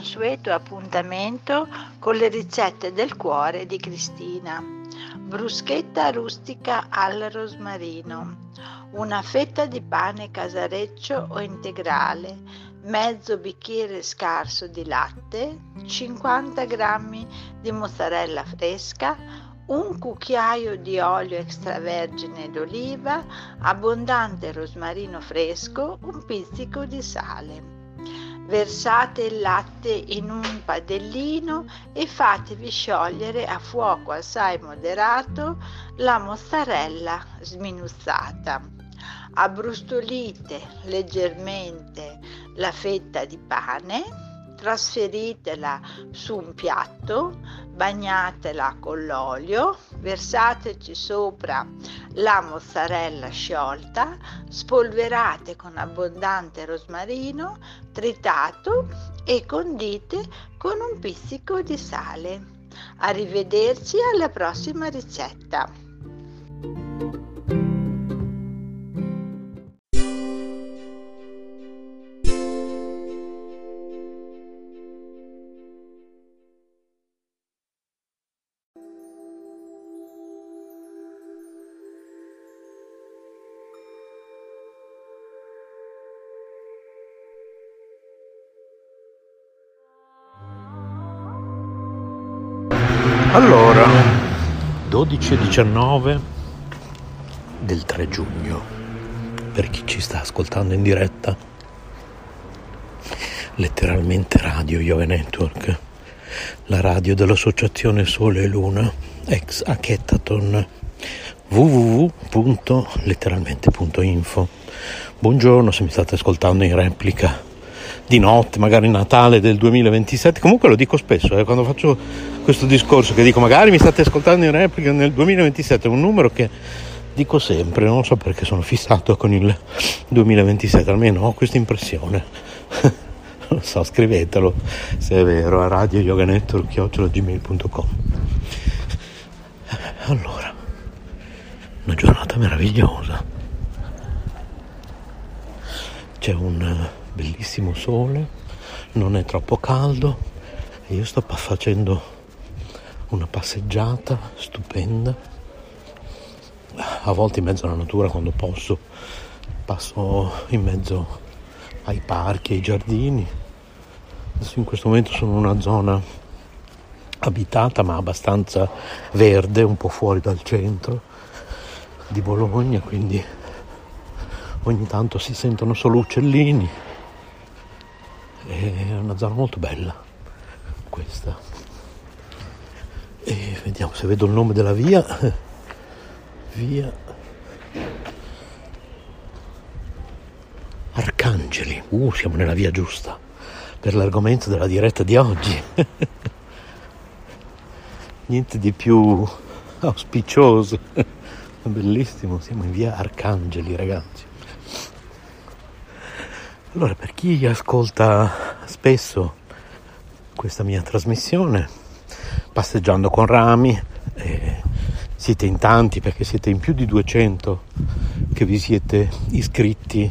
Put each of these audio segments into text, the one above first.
Consueto appuntamento con le ricette del cuore di Cristina. Bruschetta rustica al rosmarino, una fetta di pane casareccio o integrale, mezzo bicchiere scarso di latte, 50 g di mozzarella fresca, un cucchiaio di olio extravergine d'oliva, abbondante rosmarino fresco, un pizzico di sale. Versate il latte in un padellino e fatevi sciogliere a fuoco assai moderato la mozzarella sminuzzata. Abbrustolite leggermente la fetta di pane trasferitela su un piatto, bagnatela con l'olio, versateci sopra la mozzarella sciolta, spolverate con abbondante rosmarino tritato e condite con un pizzico di sale. Arrivederci alla prossima ricetta. Allora, 12 e 19 del 3 giugno, per chi ci sta ascoltando in diretta, letteralmente Radio Yoga Network, la radio dell'associazione Sole e Luna, ex Hackathon, www.letteralmente.info. Buongiorno se mi state ascoltando in replica di notte, magari Natale del 2027. Comunque lo dico spesso, eh, quando faccio questo discorso che dico magari mi state ascoltando in replica nel 2027, è un numero che dico sempre, non so perché sono fissato con il 2027, almeno ho questa impressione. non so, scrivetelo se è vero a radio yoga network.gmail.com Allora, una giornata meravigliosa. C'è un bellissimo sole, non è troppo caldo e io sto facendo una passeggiata stupenda, a volte in mezzo alla natura quando posso, passo in mezzo ai parchi, ai giardini. Adesso in questo momento sono in una zona abitata ma abbastanza verde, un po' fuori dal centro di Bologna, quindi ogni tanto si sentono solo uccellini è una zona molto bella questa. E vediamo se vedo il nome della via. Via Arcangeli. Uh siamo nella via giusta per l'argomento della diretta di oggi. Niente di più auspicioso. Bellissimo siamo in via Arcangeli ragazzi allora, per chi ascolta spesso questa mia trasmissione, passeggiando con rami, eh, siete in tanti perché siete in più di 200 che vi siete iscritti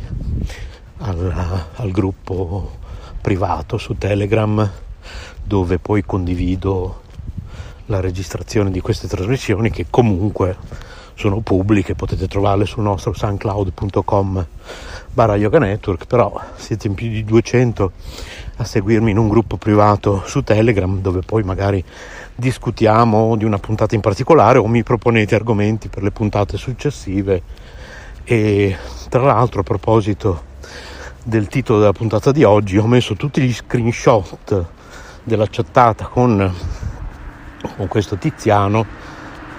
al, al gruppo privato su Telegram dove poi condivido la registrazione di queste trasmissioni che comunque sono pubbliche, potete trovarle sul nostro soundcloud.com barra yoga network, però siete in più di 200 a seguirmi in un gruppo privato su Telegram dove poi magari discutiamo di una puntata in particolare o mi proponete argomenti per le puntate successive. E tra l'altro a proposito del titolo della puntata di oggi ho messo tutti gli screenshot della chattata con, con questo tiziano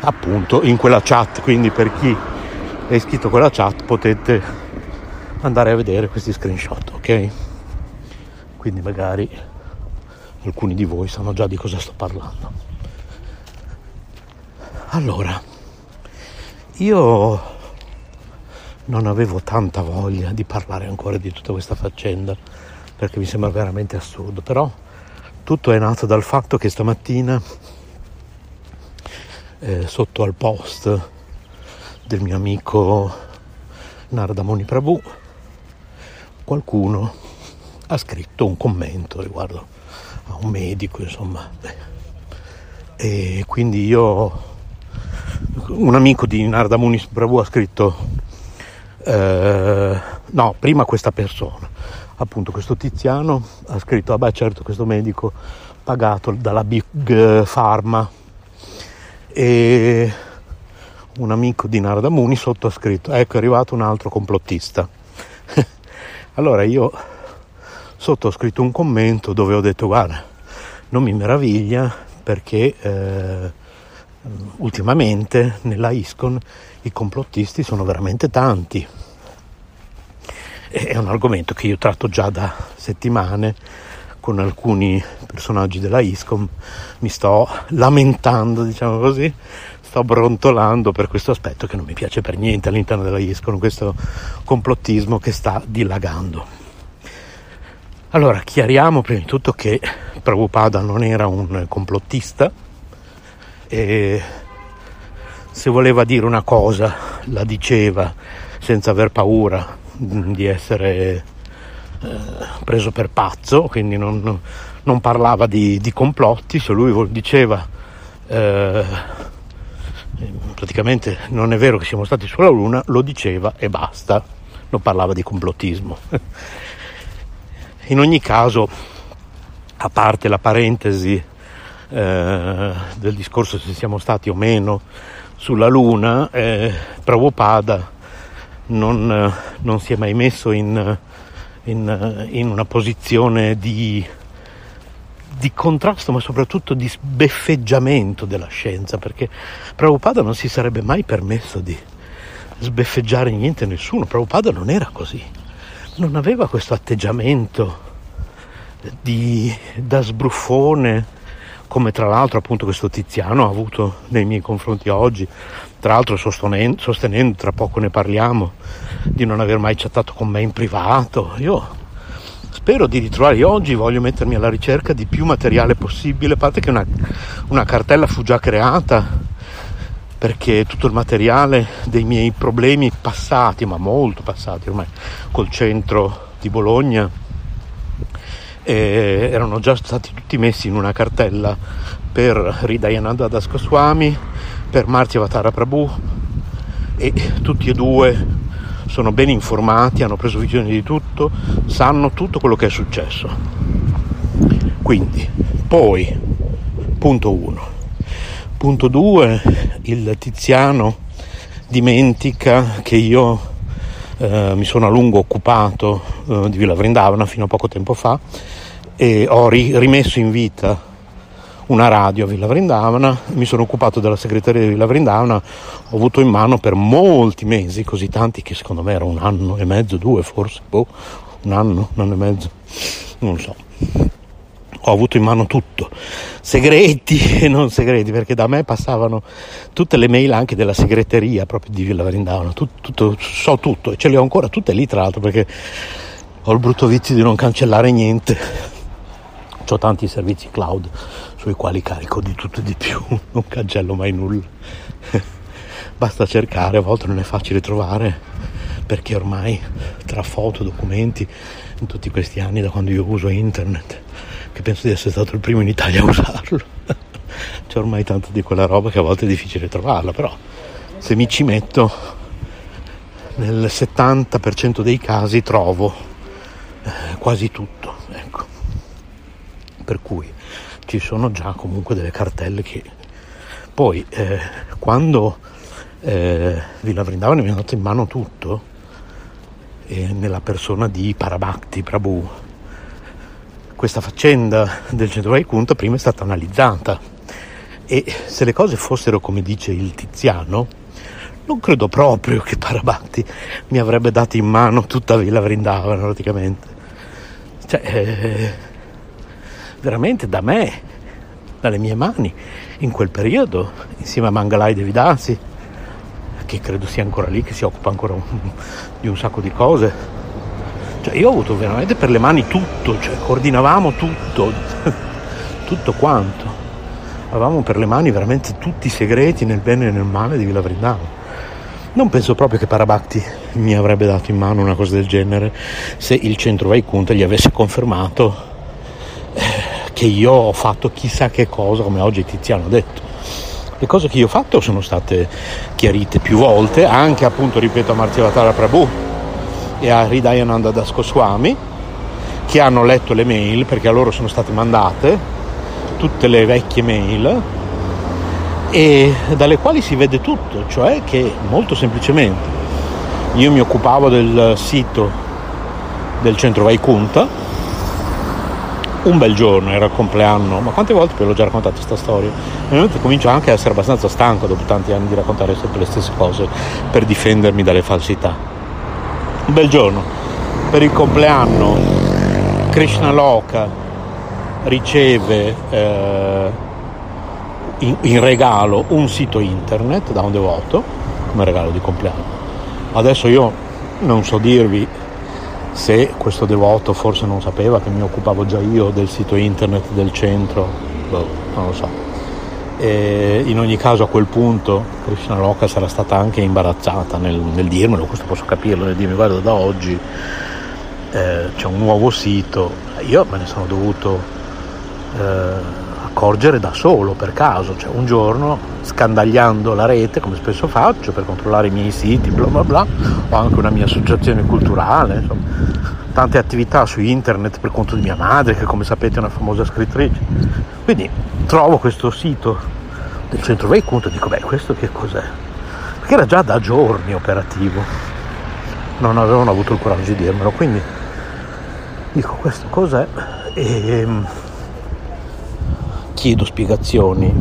appunto in quella chat. Quindi per chi è iscritto a quella chat potete andare a vedere questi screenshot ok? Quindi magari alcuni di voi sanno già di cosa sto parlando. Allora io non avevo tanta voglia di parlare ancora di tutta questa faccenda perché mi sembra veramente assurdo, però tutto è nato dal fatto che stamattina eh, sotto al post del mio amico Nardamoni Prabhu qualcuno ha scritto un commento riguardo a un medico, insomma. E quindi io un amico di Narda Muniz Prabhu ha scritto eh, no, prima questa persona, appunto questo tiziano ha scritto, vabbè certo questo medico pagato dalla Big Pharma e un amico di Narda Muni sotto ha scritto, ecco è arrivato un altro complottista. Allora io sotto ho scritto un commento dove ho detto guarda, non mi meraviglia perché eh, ultimamente nella ISCON i complottisti sono veramente tanti. È un argomento che io tratto già da settimane con alcuni personaggi della ISCOM, mi sto lamentando, diciamo così, sto brontolando per questo aspetto che non mi piace per niente all'interno della ISCOM, questo complottismo che sta dilagando. Allora, chiariamo prima di tutto che Prabhupada non era un complottista e se voleva dire una cosa la diceva senza aver paura di essere eh, preso per pazzo, quindi non, non parlava di, di, complotti, se lui diceva eh, praticamente non è vero che siamo stati sulla Luna, lo diceva e basta, non parlava di complottismo. In ogni caso, a parte la parentesi eh, del discorso se siamo stati o meno sulla Luna, eh, Prabhupada non, eh, non, si è mai messo in, in, in una posizione di, di, contrasto, ma soprattutto di sbeffeggiamento della scienza, perché Prabhupada non si sarebbe mai permesso di sbeffeggiare niente nessuno. Prabhupada non era così, non aveva questo atteggiamento di, da sbruffone come tra l'altro appunto questo Tiziano ha avuto nei miei confronti oggi, tra l'altro sostenendo, sostenendo, tra poco ne parliamo, di non aver mai chattato con me in privato. Io spero di ritrovare, io oggi voglio mettermi alla ricerca di più materiale possibile, a parte che una, una cartella fu già creata perché tutto il materiale dei miei problemi passati, ma molto passati ormai, col centro di Bologna, e erano già stati tutti messi in una cartella per Ridayananda Das Goswami, per Marti Avatara Prabhu e tutti e due sono ben informati, hanno preso visione di tutto, sanno tutto quello che è successo. Quindi, poi, punto 1. Punto 2, il Tiziano dimentica che io eh, mi sono a lungo occupato eh, di Villa Vrindavana fino a poco tempo fa e ho ri- rimesso in vita una radio a Villa Vrindavana, mi sono occupato della segreteria di Villa Vrindavana, ho avuto in mano per molti mesi, così tanti che secondo me era un anno e mezzo, due forse, boh, un anno, un anno e mezzo, non so. Ho avuto in mano tutto, segreti e non segreti, perché da me passavano tutte le mail anche della segreteria proprio di Villa Vrindavana, tutto, tutto, so tutto e ce le ho ancora tutte lì tra l'altro perché ho il brutto vizio di non cancellare niente ho tanti servizi cloud sui quali carico di tutto e di più, non cancello mai nulla. Basta cercare, a volte non è facile trovare perché ormai tra foto, documenti, in tutti questi anni da quando io uso internet, che penso di essere stato il primo in Italia a usarlo, c'è ormai tanto di quella roba che a volte è difficile trovarla, però se mi ci metto nel 70% dei casi trovo eh, quasi tutto, per cui ci sono già comunque delle cartelle che poi eh, quando eh, Villa Vrindavana mi ha dato in mano tutto e nella persona di Parabhakti Prabhu. Questa faccenda del centro Vaikunta prima è stata analizzata e se le cose fossero come dice il Tiziano, non credo proprio che Parabhakti mi avrebbe dato in mano tutta Villa Vrindavana praticamente. Cioè, eh, veramente da me, dalle mie mani, in quel periodo, insieme a Mangalai Devidasi, che credo sia ancora lì, che si occupa ancora un, di un sacco di cose. Cioè, io ho avuto veramente per le mani tutto, cioè coordinavamo tutto, tutto quanto. Avevamo per le mani veramente tutti i segreti nel bene e nel male di Villa Vrindavana. Non penso proprio che Parabhakti mi avrebbe dato in mano una cosa del genere se il centro Vaikunta gli avesse confermato eh, che io ho fatto chissà che cosa, come oggi Tiziano ha detto. Le cose che io ho fatto sono state chiarite più volte, anche appunto, ripeto, a Martiavatara Prabhu e a Hridayananda Das Goswami, che hanno letto le mail, perché a loro sono state mandate tutte le vecchie mail, e dalle quali si vede tutto, cioè che molto semplicemente io mi occupavo del sito del centro Vaikunta, un bel giorno, era il compleanno, ma quante volte ve l'ho già raccontato questa storia? Ovviamente comincio anche a essere abbastanza stanco dopo tanti anni di raccontare sempre le stesse cose per difendermi dalle falsità. Un bel giorno, per il compleanno Krishna Loka riceve eh, in, in, regalo un sito internet da un devoto come regalo di compleanno. Adesso io non so dirvi se questo devoto forse non sapeva che mi occupavo già io del sito internet del centro, boh, non lo so. E in ogni caso a quel punto Krishna Loka sarà stata anche imbarazzata nel, nel dirmelo, questo posso capirlo, nel dirmi guarda da oggi eh, c'è un nuovo sito, io me ne sono dovuto eh, accorgere da solo per caso, cioè un giorno scandagliando la rete come spesso faccio per controllare i miei siti, bla bla bla, ho anche una mia associazione culturale, insomma, tante attività su internet per conto di mia madre che come sapete è una famosa scrittrice. Quindi trovo questo sito del centro Vaikunta e dico beh questo che cos'è? Perché era già da giorni operativo, non avevano avuto il coraggio di dirmelo, quindi dico questo cos'è? E chiedo spiegazioni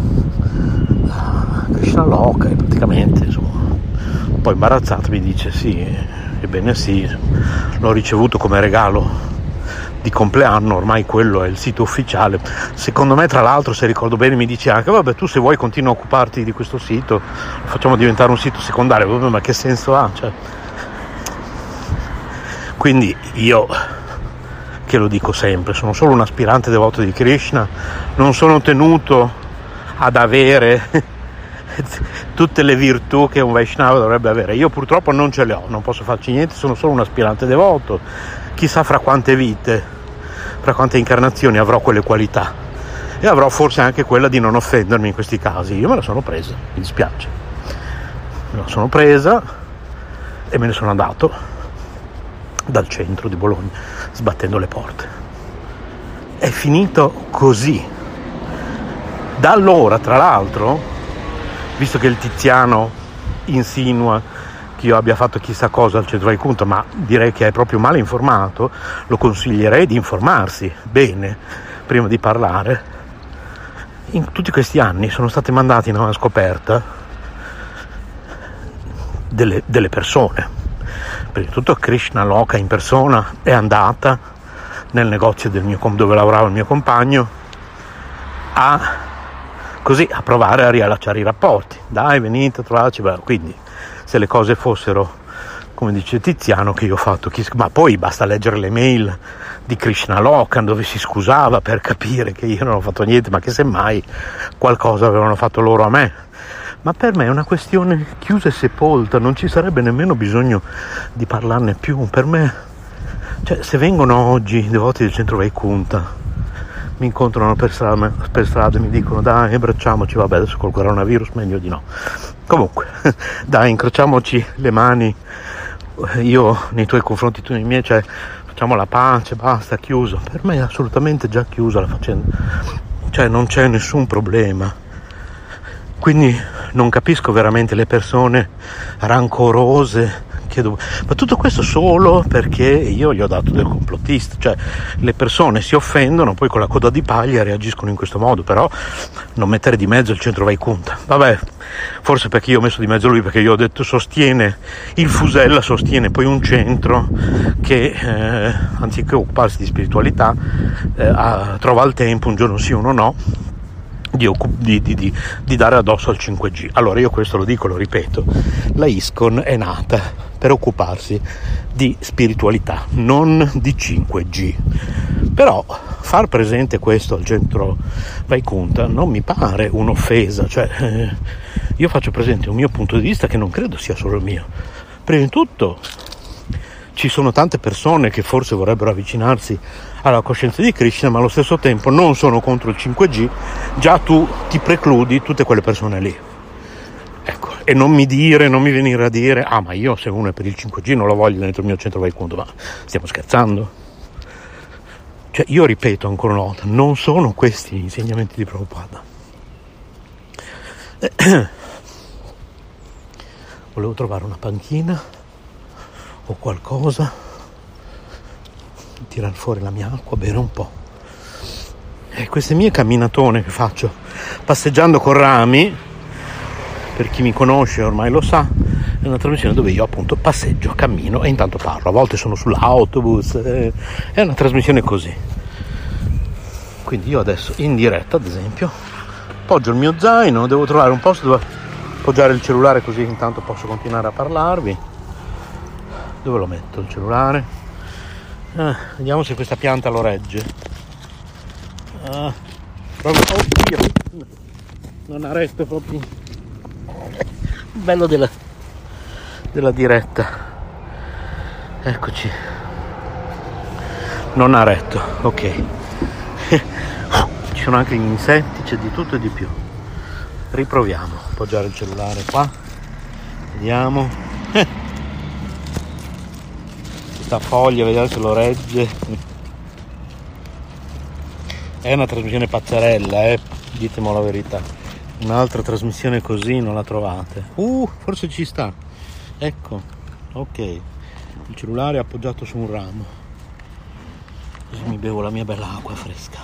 Krishna Loka e praticamente insomma, un po' imbarazzato mi dice sì, ebbene sì, l'ho ricevuto come regalo di compleanno, ormai quello è il sito ufficiale. Secondo me, tra l'altro, se ricordo bene, mi dice anche: Vabbè, tu se vuoi continua a occuparti di questo sito, lo facciamo diventare un sito secondario. Vabbè, ma che senso ha? Cioè... Quindi io che lo dico sempre, sono solo un aspirante devoto di Krishna, non sono tenuto ad avere tutte le virtù che un Vaishnava dovrebbe avere. Io purtroppo non ce le ho, non posso farci niente, sono solo un aspirante devoto. Chissà fra quante vite, fra quante incarnazioni avrò quelle qualità. E avrò forse anche quella di non offendermi in questi casi. Io me la sono presa, mi dispiace. Me la sono presa e me ne sono andato dal centro di Bologna, sbattendo le porte. È finito così. Da allora, tra l'altro, visto che il Tiziano insinua che io abbia fatto chissà cosa al centro Vaikunta, ma direi che è proprio male informato, lo consiglierei di informarsi bene prima di parlare. In tutti questi anni sono state mandate in una scoperta delle, delle persone, prima di tutto Krishna Loka in persona è andata nel negozio mio, dove lavorava il mio compagno a, così, a provare a riallacciare i rapporti. Dai, venite, trovarci. Quindi, se le cose fossero come dice Tiziano, che io ho fatto, ma poi basta leggere le mail di Krishna Lokan dove si scusava per capire che io non ho fatto niente, ma che semmai qualcosa avevano fatto loro a me ma per me è una questione chiusa e sepolta, non ci sarebbe nemmeno bisogno di parlarne più. Per me, cioè, se vengono oggi i devoti del centro Vaikunta, mi incontrano per strada, per strada e mi dicono dai, abbracciamoci, vabbè, adesso col coronavirus meglio di no. Comunque, dai, incrociamoci le mani, io nei tuoi confronti, tu nei miei, cioè, facciamo la pace, basta, chiuso. Per me è assolutamente già chiusa la faccenda, cioè non c'è nessun problema quindi non capisco veramente le persone rancorose chiedo, ma tutto questo solo perché io gli ho dato del complottista, cioè le persone si offendono, poi con la coda di paglia reagiscono in questo modo, però non mettere di mezzo il centro vai conta. Vabbè, forse perché io ho messo di mezzo lui, perché io ho detto sostiene, il Fusella sostiene poi un centro che eh, anziché occuparsi di spiritualità eh, trova il tempo, un giorno sì, uno no, di, di, di, di, dare addosso al 5G. Allora io questo lo dico, lo ripeto, la ISCON è nata per occuparsi di spiritualità, non di 5G. Però far presente questo al centro Vaikunta non mi pare un'offesa, cioè eh, io faccio presente un mio punto di vista che non credo sia solo il mio. Prima di tutto ci sono tante persone che forse vorrebbero avvicinarsi alla coscienza di Krishna, ma allo stesso tempo non sono contro il 5G, già tu ti precludi tutte quelle persone lì. Ecco, e non mi dire, non mi venire a dire, ah ma io se uno è per il 5G non lo voglio dentro il mio centro Vaikunto, ma stiamo scherzando? Cioè io ripeto ancora una volta, non sono questi gli insegnamenti di Prabhupada. Volevo trovare una panchina o qualcosa, tirare fuori la mia acqua, bere un po'. E queste mie camminatone che faccio passeggiando con rami, per chi mi conosce ormai lo sa, è una trasmissione dove io appunto passeggio, cammino e intanto parlo. A volte sono sull'autobus, eh, è una trasmissione così. Quindi io adesso in diretta, ad esempio, poggio il mio zaino, devo trovare un posto dove appoggiare il cellulare così intanto posso continuare a parlarvi dove lo metto? Il cellulare? Ah, vediamo se questa pianta lo regge. Ah, proprio oddio. Non ha retto proprio. Bello della, della diretta. Eccoci. Non ha retto ok. Ci sono anche gli insetti c'è di tutto e di più. Riproviamo. Appoggiare il cellulare qua. Vediamo questa foglia, vediamo se lo regge. È una trasmissione pazzerella, eh? ditemi la verità. Un'altra trasmissione così non la trovate. Uh, forse ci sta. Ecco, ok. Il cellulare è appoggiato su un ramo. Così mi bevo la mia bella acqua fresca.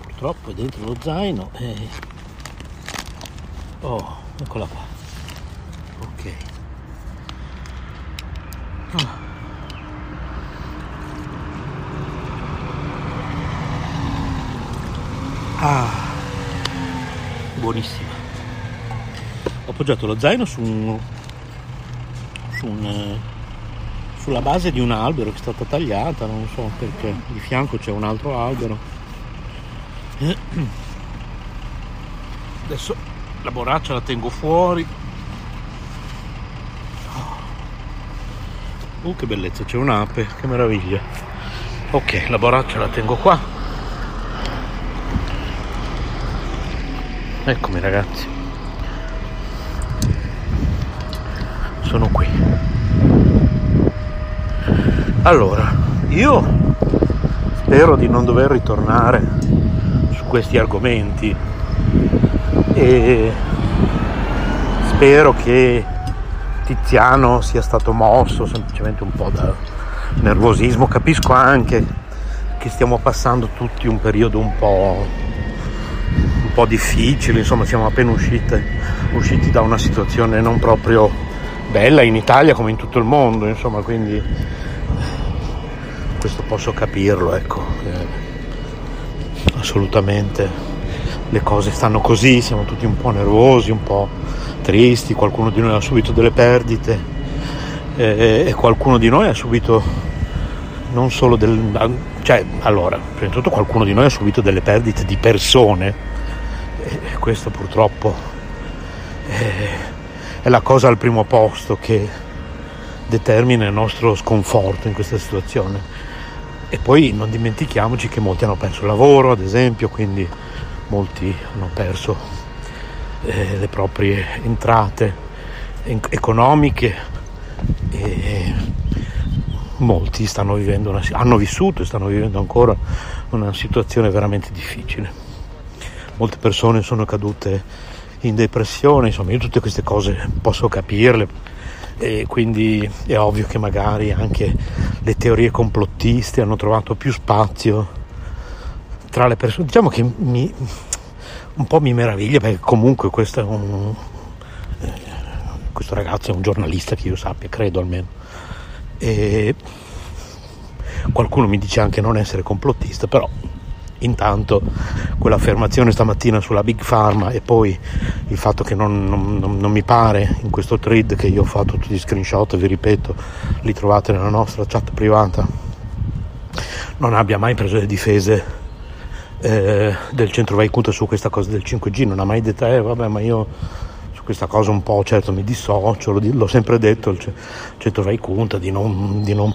Purtroppo è dentro lo zaino e... Oh, eccola qua. Ok. Ah. Ah, buonissima. Ho appoggiato lo zaino su un, su un, sulla base di un albero che è stata tagliata, non so perché. Di fianco c'è un altro albero. Adesso la borraccia la tengo fuori. Uh, che bellezza, c'è un'ape, che meraviglia. Ok, la borraccia la tengo qua Eccomi ragazzi. Sono qui. Allora, io spero di non dover ritornare su questi argomenti e spero che Tiziano sia stato mosso semplicemente un po' da nervosismo. Capisco anche che stiamo passando tutti un periodo un po' po' difficile, insomma siamo appena uscite, usciti da una situazione non proprio bella in Italia come in tutto il mondo, insomma, quindi questo posso capirlo, ecco, eh, assolutamente le cose stanno così, siamo tutti un po' nervosi, un po' tristi, qualcuno di noi ha subito delle perdite eh, e qualcuno di noi ha subito non solo del... cioè allora, prima di tutto qualcuno di noi ha subito delle perdite di persone e questo purtroppo è la cosa al primo posto che determina il nostro sconforto in questa situazione. E poi non dimentichiamoci che molti hanno perso il lavoro, ad esempio, quindi molti hanno perso eh, le proprie entrate economiche e molti stanno vivendo una, hanno vissuto e stanno vivendo ancora una situazione veramente difficile molte persone sono cadute in depressione, insomma io tutte queste cose posso capirle e quindi è ovvio che magari anche le teorie complottiste hanno trovato più spazio tra le persone. Diciamo che mi, un po' mi meraviglia perché comunque questo è un, eh, questo ragazzo è un giornalista che io sappia, credo almeno. E qualcuno mi dice anche non essere complottista, però intanto quell'affermazione stamattina sulla Big Pharma e poi il fatto che non, non, non, mi pare in questo thread che io ho fatto tutti gli screenshot, vi ripeto, li trovate nella nostra chat privata, non abbia mai preso le difese eh, del centro Vaikunta su questa cosa del 5G, non ha mai detto eh vabbè ma io su questa cosa un po' certo mi dissocio, l'ho sempre detto il centro Vaikunta di non, di non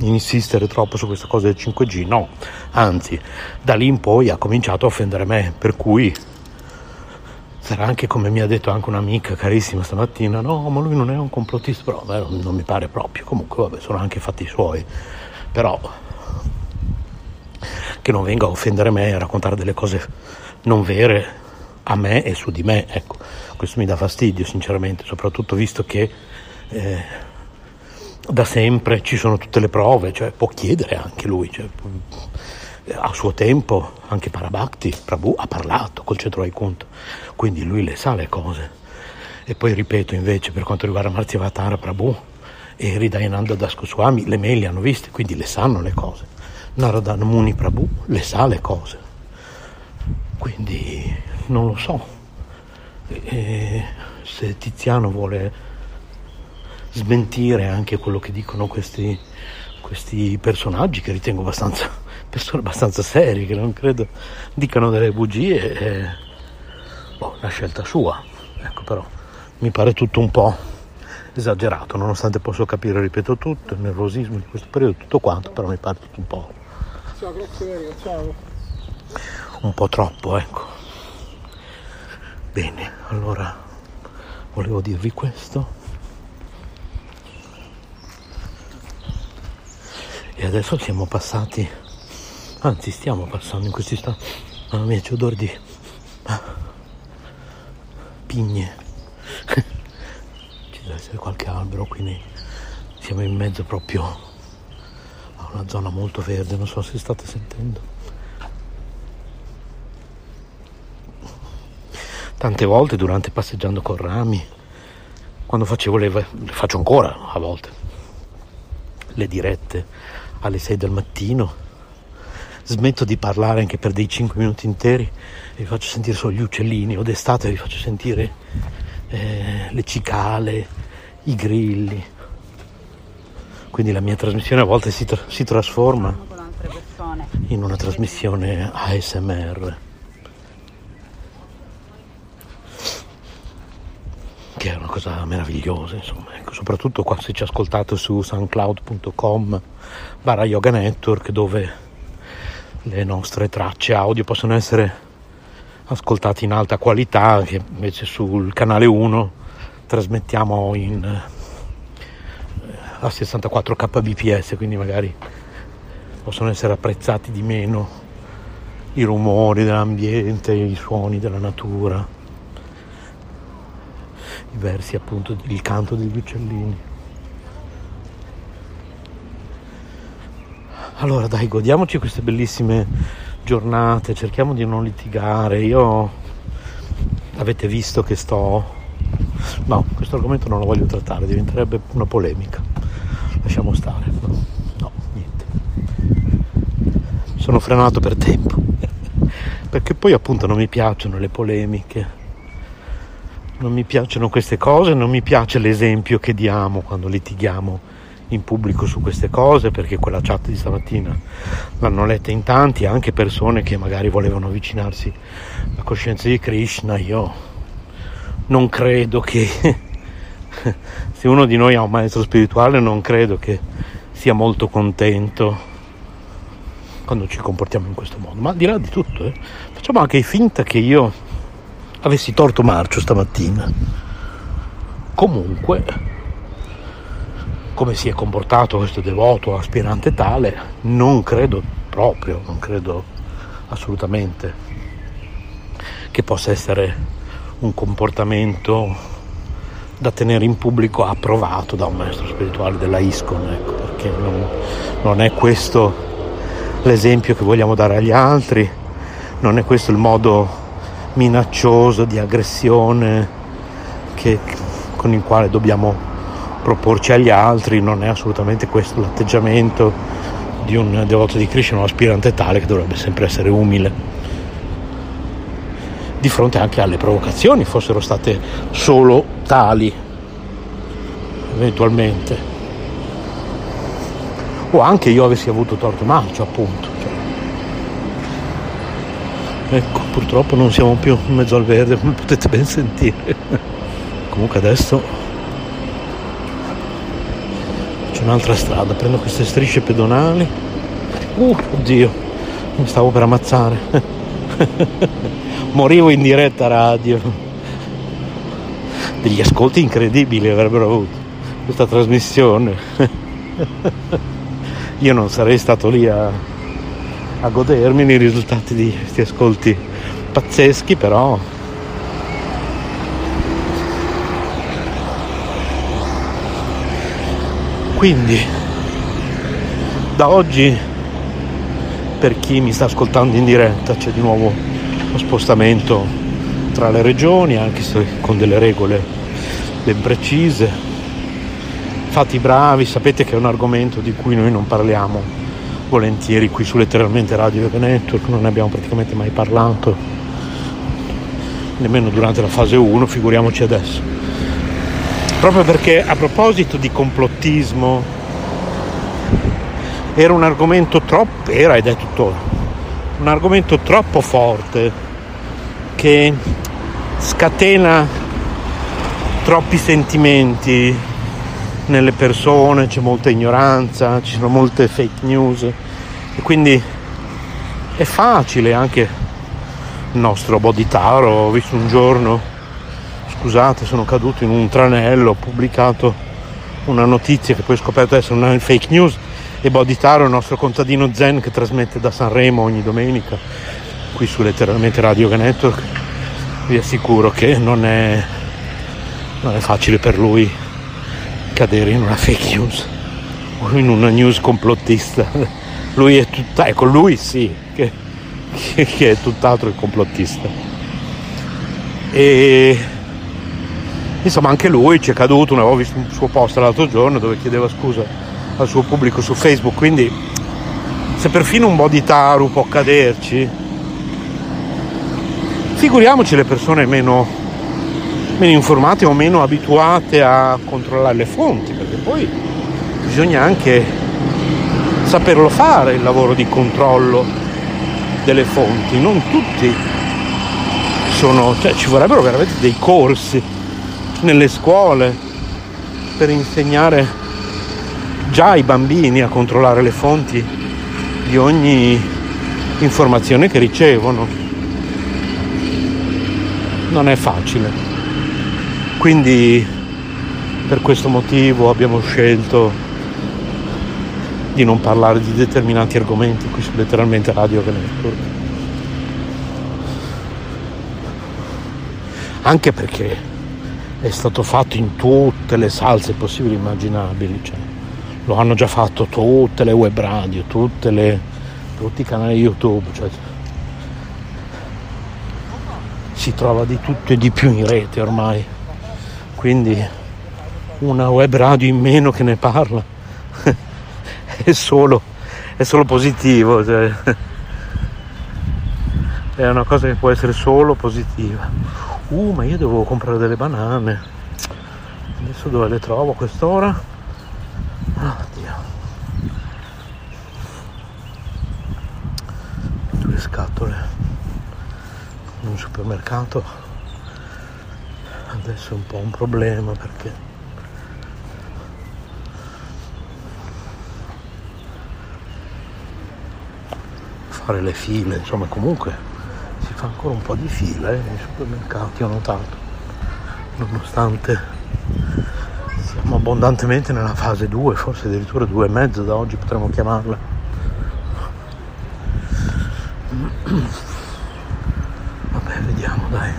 insistere troppo su questa cosa del 5G, no, anzi da lì in poi ha cominciato a offendere me, per cui sarà anche come mi ha detto anche un'amica carissima stamattina, no ma lui non è un complottista, però beh, non mi pare proprio, comunque vabbè sono anche fatti suoi, però che non venga a offendere me e a raccontare delle cose non vere a me e su di me, ecco, questo mi dà fastidio sinceramente, soprattutto visto che eh, da sempre ci sono tutte le prove, cioè può chiedere anche lui, cioè, a suo tempo anche Parabhakti, Prabhu ha parlato col centro Vaikunta, quindi lui le sa le cose. E poi ripeto invece per quanto riguarda Marziavatara Prabhu e Ridayananda Das Goswami, le mail le hanno viste, quindi le sanno le cose. Narada Muni Prabhu le sa le cose, quindi non lo so. E se Tiziano vuole smentire anche quello che dicono questi, questi personaggi che ritengo abbastanza, persone abbastanza serie, che non credo dicano delle bugie, è boh, una scelta sua. Ecco, però mi pare tutto un po' esagerato, nonostante posso capire, ripeto tutto, il nervosismo di questo periodo, tutto quanto, però mi pare tutto un po'. Ciao, grazie ciao. Un po' troppo, ecco. Bene, allora volevo dirvi questo. E adesso siamo passati anzi stiamo passando in questi istanti mamma mia c'è odore di ah, pigne. Ci deve essere qualche albero quindi siamo in mezzo proprio a una zona molto verde non so se state sentendo. Tante volte durante passeggiando con rami quando facevo le, le faccio ancora a volte le dirette alle 6 del mattino, smetto di parlare anche per dei 5 minuti interi. E vi faccio sentire solo gli uccellini. O d'estate vi faccio sentire eh, le cicale, i grilli. Quindi la mia trasmissione a volte si, tra- si trasforma in una trasmissione ASMR. che è una cosa meravigliosa, insomma, ecco, soprattutto quando si ci ascoltate su soundcloud.com barra yoga network dove le nostre tracce audio possono essere ascoltate in alta qualità, che invece sul canale 1 trasmettiamo in, eh, a 64 kbps, quindi magari possono essere apprezzati di meno i rumori dell'ambiente, i suoni della natura i versi appunto il canto degli uccellini. Allora dai, godiamoci queste bellissime giornate, cerchiamo di non litigare. Io avete visto che sto... No, questo argomento non lo voglio trattare, diventerebbe una polemica. Lasciamo stare. No, no niente. Sono frenato per tempo. Perché poi appunto non mi piacciono le polemiche non mi piacciono queste cose, non mi piace l'esempio che diamo quando litighiamo in pubblico su queste cose, perché quella chat di stamattina l'hanno letta in tanti, anche persone che magari volevano avvicinarsi alla coscienza di Krishna. Io non credo che se uno di noi ha un maestro spirituale, non credo che sia molto contento quando ci comportiamo in questo modo. Ma al di là di tutto, eh, facciamo anche finta che io avessi torto marcio stamattina. Comunque, come si è comportato questo devoto aspirante tale, non credo proprio, non credo assolutamente che possa essere un comportamento da tenere in pubblico approvato da un maestro spirituale della ISCON, ecco, perché non, non è questo l'esempio che vogliamo dare agli altri, non è questo il modo minaccioso di aggressione che, con il quale dobbiamo proporci agli altri, non è assolutamente questo l'atteggiamento di un devoto di Krishna, un aspirante tale che dovrebbe sempre essere umile di fronte anche alle provocazioni, fossero state solo tali, eventualmente. O anche io avessi avuto torto marcio, appunto. Cioè. Ecco, purtroppo non siamo più in mezzo al verde, come potete ben sentire. Comunque adesso c'è un'altra strada, prendo queste strisce pedonali. Uh, oddio, mi stavo per ammazzare. morivo in diretta radio. Degli ascolti incredibili avrebbero avuto questa trasmissione. Io non sarei stato lì a, a godermi i risultati di questi ascolti pazzeschi, però Quindi da oggi per chi mi sta ascoltando in diretta c'è di nuovo lo spostamento tra le regioni, anche se con delle regole ben precise. Fatti bravi, sapete che è un argomento di cui noi non parliamo volentieri qui su letteralmente Radio Network, non ne abbiamo praticamente mai parlato, nemmeno durante la fase 1, figuriamoci adesso. Proprio perché a proposito di complottismo era un argomento troppo, era ed è tuttora, un argomento troppo forte che scatena troppi sentimenti nelle persone, c'è molta ignoranza, ci sono molte fake news e quindi è facile anche il nostro Bodhitaro, ho visto un giorno, scusate sono caduto in un tranello, ho pubblicato una notizia che poi ho scoperto essere una fake news e Bodhitaro è il nostro contadino zen che trasmette da Sanremo ogni domenica qui su letteralmente Radio Network vi assicuro che non è, non è facile per lui cadere in una fake news o in una news complottista. Lui è tutta ecco lui sì che, che è tutt'altro che complottista. E insomma anche lui ci è caduto avevo visto un suo post l'altro giorno dove chiedeva scusa al suo pubblico su Facebook quindi se perfino un body taru può caderci Figuriamoci le persone meno, meno informate o meno abituate a controllare le fonti, perché poi bisogna anche saperlo fare il lavoro di controllo delle fonti. Non tutti sono, cioè ci vorrebbero veramente dei corsi nelle scuole per insegnare già ai bambini a controllare le fonti di ogni informazione che ricevono non è facile. Quindi per questo motivo abbiamo scelto di non parlare di determinati argomenti qui su letteralmente Radio Network. Anche perché è stato fatto in tutte le salse possibili e immaginabili, cioè, lo hanno già fatto tutte le web radio, le, tutti i canali YouTube, cioè, si trova di tutto e di più in rete ormai. Quindi una web radio in meno che ne parla è solo, è solo positivo. Cioè. È una cosa che può essere solo positiva. Uh, ma io devo comprare delle banane. Adesso dove le trovo a quest'ora? Oddio. Due scatole in un supermercato adesso è un po' un problema perché fare le file insomma comunque si fa ancora un po' di fila eh, nei supermercati ho notato nonostante siamo abbondantemente nella fase 2 forse addirittura 2 e mezzo da oggi potremmo chiamarla Vabbè, vediamo, dai.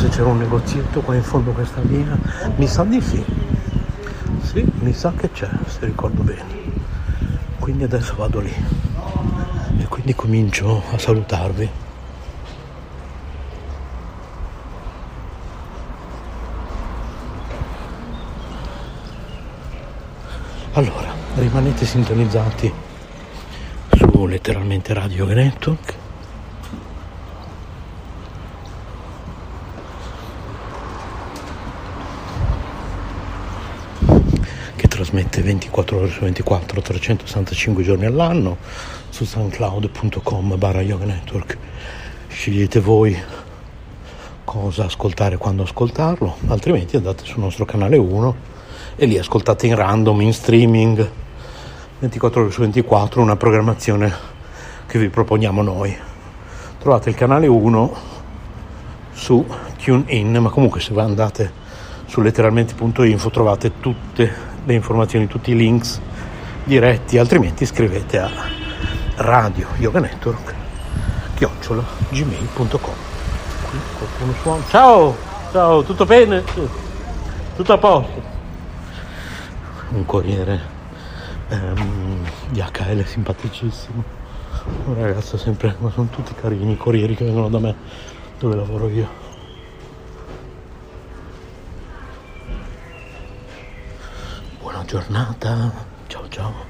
se c'era un negozietto qua in fondo a questa via. Mi sa di sì. Sì, mi sa che c'è, se ricordo bene. Quindi adesso vado lì. E quindi comincio a salutarvi. Allora, rimanete sintonizzati su letteralmente Radio Network trasmette 24 ore su 24, 365 giorni all'anno su soundcloud.com barra yoga network. Scegliete voi cosa ascoltare quando ascoltarlo, altrimenti andate sul nostro canale 1 e lì ascoltate in random, in streaming, 24 ore su 24, una programmazione che vi proponiamo noi. Trovate il canale 1 su TuneIn, ma comunque se andate su letteralmente.info trovate tutte le informazioni, tutti i links diretti, altrimenti scrivete a radio yoga network chiocciola gmail.com qualcuno suona. Ciao! Ciao tutto bene? Tutto a posto? Un corriere ehm, di HL simpaticissimo. Un ragazzo sempre ma sono tutti carini i corrieri che vengono da me dove lavoro io giornata. Ciao ciao.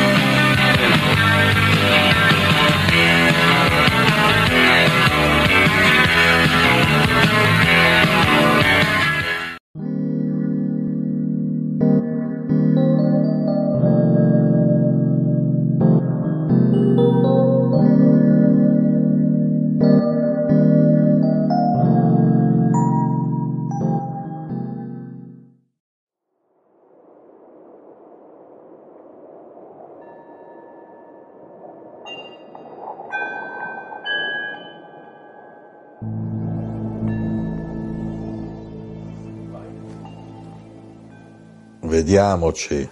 Vediamoci,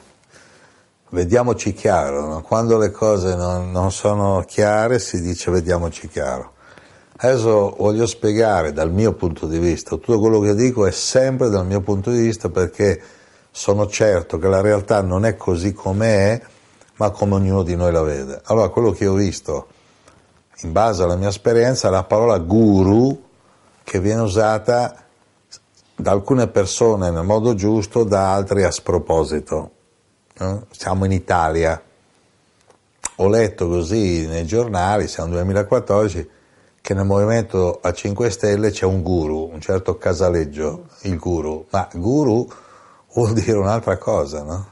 vediamoci chiaro, no? quando le cose non, non sono chiare si dice vediamoci chiaro. Adesso voglio spiegare dal mio punto di vista, tutto quello che dico è sempre dal mio punto di vista perché sono certo che la realtà non è così com'è, ma come ognuno di noi la vede. Allora, quello che ho visto, in base alla mia esperienza, la parola guru che viene usata da alcune persone nel modo giusto, da altri a sproposito. No? Siamo in Italia. Ho letto così nei giornali, siamo nel 2014, che nel movimento a 5 Stelle c'è un guru, un certo Casaleggio, il guru. Ma guru vuol dire un'altra cosa, no?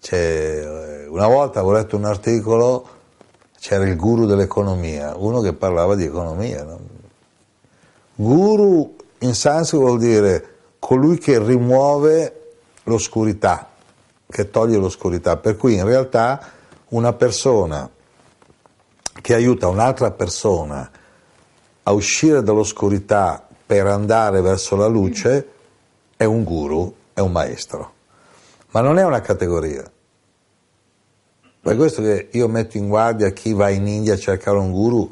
C'è, una volta ho letto un articolo, c'era il guru dell'economia, uno che parlava di economia. No? Guru in sanscrito vuol dire colui che rimuove l'oscurità, che toglie l'oscurità, per cui in realtà una persona che aiuta un'altra persona a uscire dall'oscurità per andare verso la luce è un guru, è un maestro, ma non è una categoria. Per questo che io metto in guardia chi va in India a cercare un guru,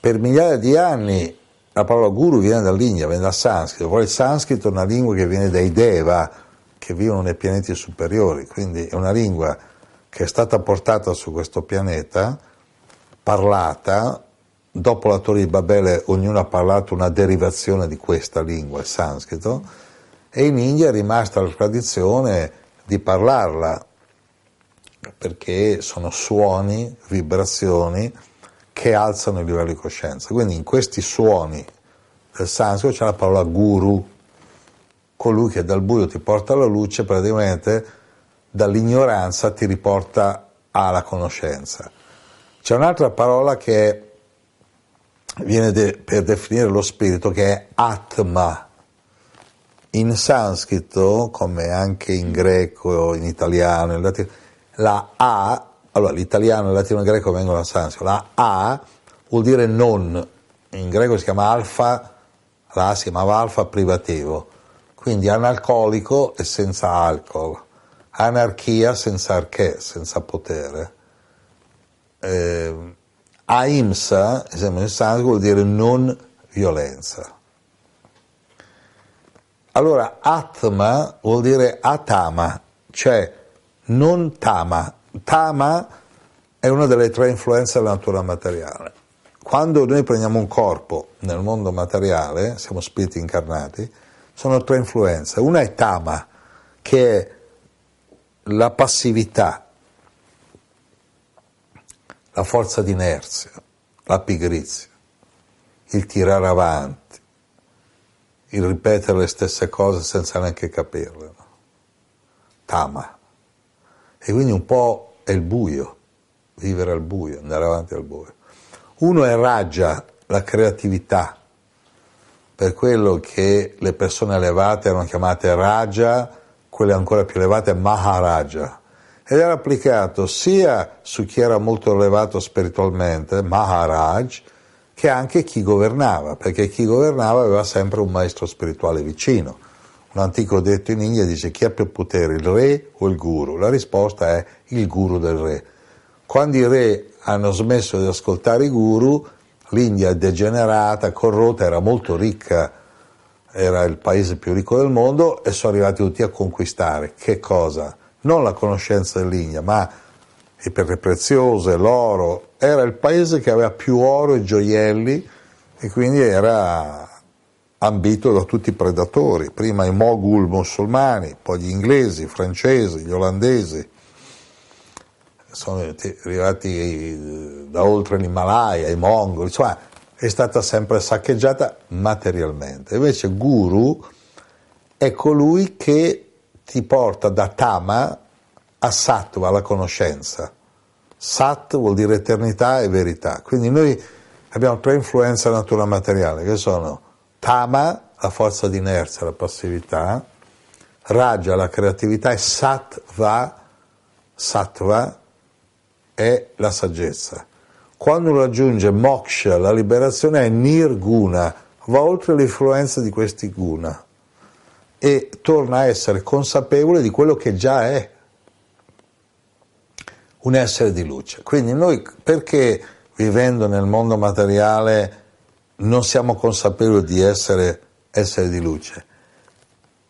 per migliaia di anni la parola guru viene dall'India, viene dal sanscrito, poi il sanscrito è una lingua che viene dai Deva, che vivono nei pianeti superiori, quindi è una lingua che è stata portata su questo pianeta, parlata, dopo la Torre di Babele ognuno ha parlato una derivazione di questa lingua, il sanscrito, e in India è rimasta la tradizione di parlarla, perché sono suoni, vibrazioni che alzano il livello di coscienza. Quindi in questi suoni del sanscrito c'è la parola guru, colui che dal buio ti porta alla luce, praticamente dall'ignoranza ti riporta alla conoscenza. C'è un'altra parola che viene de- per definire lo spirito che è Atma. In sanscrito, come anche in greco, in italiano, in latino, la A, allora l'italiano, il latino e il greco vengono da sanscrito, la A vuol dire non, in greco si chiama alfa, la A si chiamava alfa privativo, quindi analcolico e senza alcol, anarchia senza arché, senza potere. Eh, ahimsa, esempio in sanscrito, vuol dire non violenza. Allora, atma vuol dire atama, cioè non tama. Tama è una delle tre influenze della natura materiale. Quando noi prendiamo un corpo nel mondo materiale, siamo spiriti incarnati, sono tre influenze. Una è tama, che è la passività, la forza d'inerzia, la pigrizia, il tirare avanti, il ripetere le stesse cose senza neanche capirle. Tama. E quindi un po' è il buio, vivere al buio, andare avanti al buio. Uno è Raja, la creatività, per quello che le persone elevate erano chiamate Raja, quelle ancora più elevate Maharaja. Ed era applicato sia su chi era molto elevato spiritualmente, Maharaj, che anche chi governava, perché chi governava aveva sempre un maestro spirituale vicino. Un antico detto in India dice chi ha più potere, il re o il guru? La risposta è il guru del re. Quando i re hanno smesso di ascoltare i guru, l'India è degenerata, corrotta, era molto ricca, era il paese più ricco del mondo e sono arrivati tutti a conquistare. Che cosa? Non la conoscenza dell'India, ma le perle preziose, l'oro. Era il paese che aveva più oro e gioielli e quindi era ambito da tutti i predatori, prima i Mogul musulmani, poi gli inglesi, i francesi, gli olandesi, sono arrivati da oltre l'Himalaya, i mongoli, cioè è stata sempre saccheggiata materialmente. Invece Guru è colui che ti porta da Tama a Sattva, alla conoscenza. Sat vuol dire eternità e verità. Quindi noi abbiamo tre influenze della natura materiale, che sono Tama, la forza di inerzia, la passività, Raja, la creatività, e Sattva, Sattva è la saggezza. Quando raggiunge Moksha, la liberazione è Nirguna, va oltre l'influenza di questi guna e torna a essere consapevole di quello che già è un essere di luce. Quindi noi perché vivendo nel mondo materiale non siamo consapevoli di essere esseri di luce?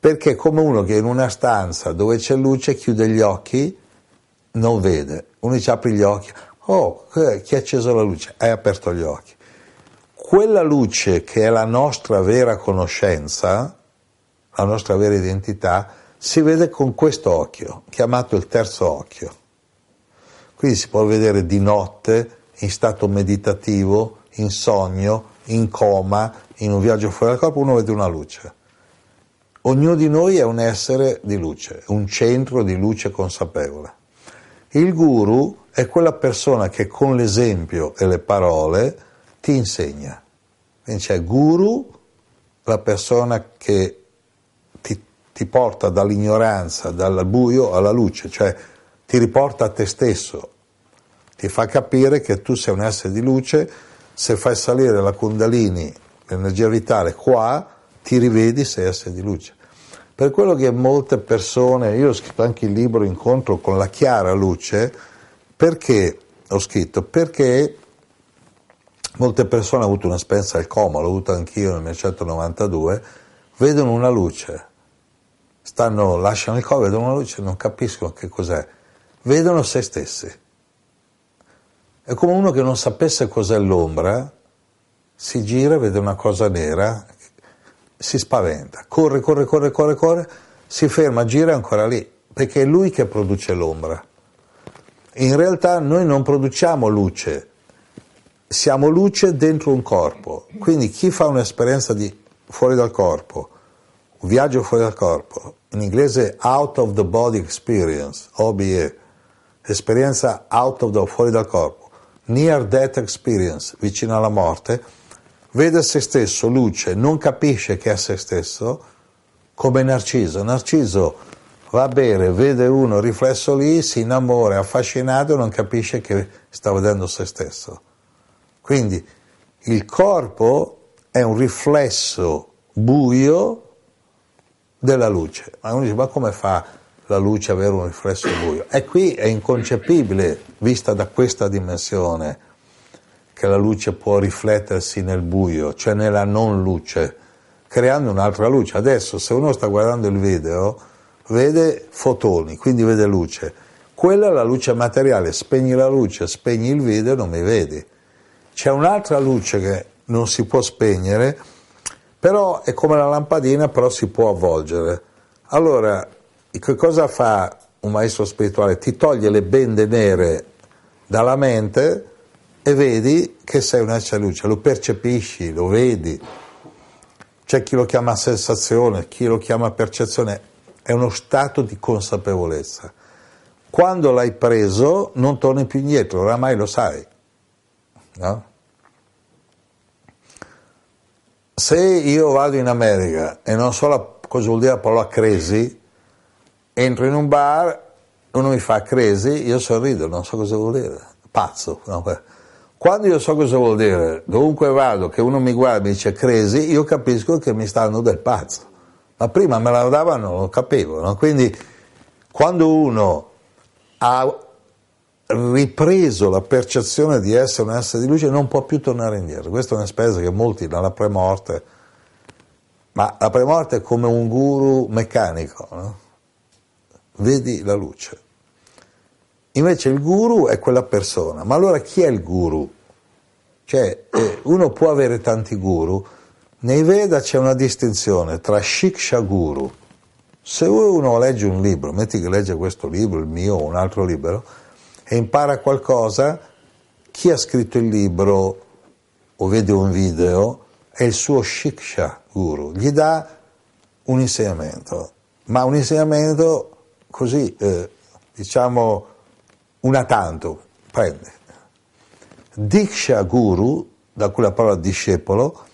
Perché come uno che in una stanza dove c'è luce chiude gli occhi, non vede. Uno ci apre gli occhi, oh, chi ha acceso la luce? Hai aperto gli occhi. Quella luce che è la nostra vera conoscenza, la nostra vera identità, si vede con questo occhio, chiamato il terzo occhio. Quindi si può vedere di notte, in stato meditativo, in sogno, in coma, in un viaggio fuori dal corpo, uno vede una luce. Ognuno di noi è un essere di luce, un centro di luce consapevole. Il guru è quella persona che con l'esempio e le parole ti insegna. Quindi c'è guru, la persona che ti, ti porta dall'ignoranza, dal buio alla luce, cioè ti riporta a te stesso, ti fa capire che tu sei un essere di luce se fai salire la Kundalini, l'energia vitale qua, ti rivedi, sei essere di luce. Per quello che molte persone, io ho scritto anche il libro Incontro con la chiara luce, perché ho scritto? Perché molte persone hanno avuto un'esperienza al coma, l'ho avuta anch'io nel 1992, vedono una luce, stanno, lasciano il coma, vedono una luce, non capiscono che cos'è, vedono se stessi. È come uno che non sapesse cos'è l'ombra, si gira, vede una cosa nera, si spaventa, corre, corre, corre, corre, corre, si ferma, gira ancora lì, perché è lui che produce l'ombra. In realtà noi non produciamo luce, siamo luce dentro un corpo. Quindi chi fa un'esperienza di fuori dal corpo, un viaggio fuori dal corpo, in inglese out of the body experience, OBE, esperienza out of the, fuori dal corpo, near death experience, vicino alla morte, vede se stesso luce, non capisce che è se stesso, come Narciso. Narciso va a bere, vede uno riflesso lì, si innamora, è affascinato non capisce che sta vedendo se stesso. Quindi il corpo è un riflesso buio della luce. Ma uno dice, ma come fa la luce avere un riflesso buio? E qui è inconcepibile, vista da questa dimensione, che la luce può riflettersi nel buio, cioè nella non luce, creando un'altra luce. Adesso se uno sta guardando il video vede fotoni, quindi vede luce. Quella è la luce materiale, spegni la luce, spegni il video e non mi vedi. C'è un'altra luce che non si può spegnere, però è come la lampadina, però si può avvolgere. Allora, che cosa fa un maestro spirituale? Ti toglie le bende nere dalla mente e vedi che sei un essere luce, lo percepisci, lo vedi. C'è chi lo chiama sensazione, chi lo chiama percezione, è uno stato di consapevolezza. Quando l'hai preso non torni più indietro, oramai lo sai. No? Se io vado in America e non so la, cosa vuol dire la parola crazy, entro in un bar, uno mi fa crazy, io sorrido, non so cosa vuol dire, pazzo. No? Quando io so cosa vuol dire, dovunque vado, che uno mi guarda e mi dice crazy, io capisco che mi stanno del pazzo. Ma prima me la davano, lo capivo. No? Quindi quando uno ha ripreso la percezione di essere un essere di luce non può più tornare indietro. Questa è un'esperienza che molti dalla premorte, ma la premorte è come un guru meccanico, no? Vedi la luce. Invece il guru è quella persona. Ma allora chi è il guru? Cioè, eh, uno può avere tanti guru. Nei Veda c'è una distinzione tra Shiksha Guru. Se uno legge un libro, metti che legge questo libro, il mio o un altro libro, e impara qualcosa, chi ha scritto il libro o vede un video è il suo Shiksha Guru, gli dà un insegnamento, ma un insegnamento così, eh, diciamo, una tanto, prende. Diksha Guru, da cui la parola discepolo,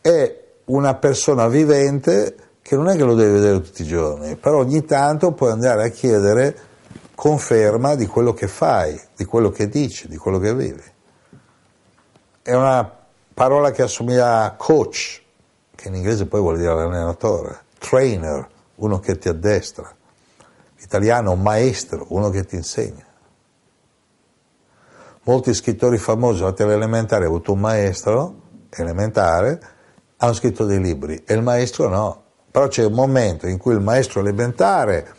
è una persona vivente che non è che lo deve vedere tutti i giorni, però ogni tanto puoi andare a chiedere conferma di quello che fai, di quello che dici, di quello che vivi. È una parola che assomiglia a coach, che in inglese poi vuol dire allenatore, trainer, uno che ti addestra, italiano maestro, uno che ti insegna. Molti scrittori famosi fatti all'elementare hanno avuto un maestro elementare, hanno scritto dei libri e il maestro no. Però c'è un momento in cui il maestro elementare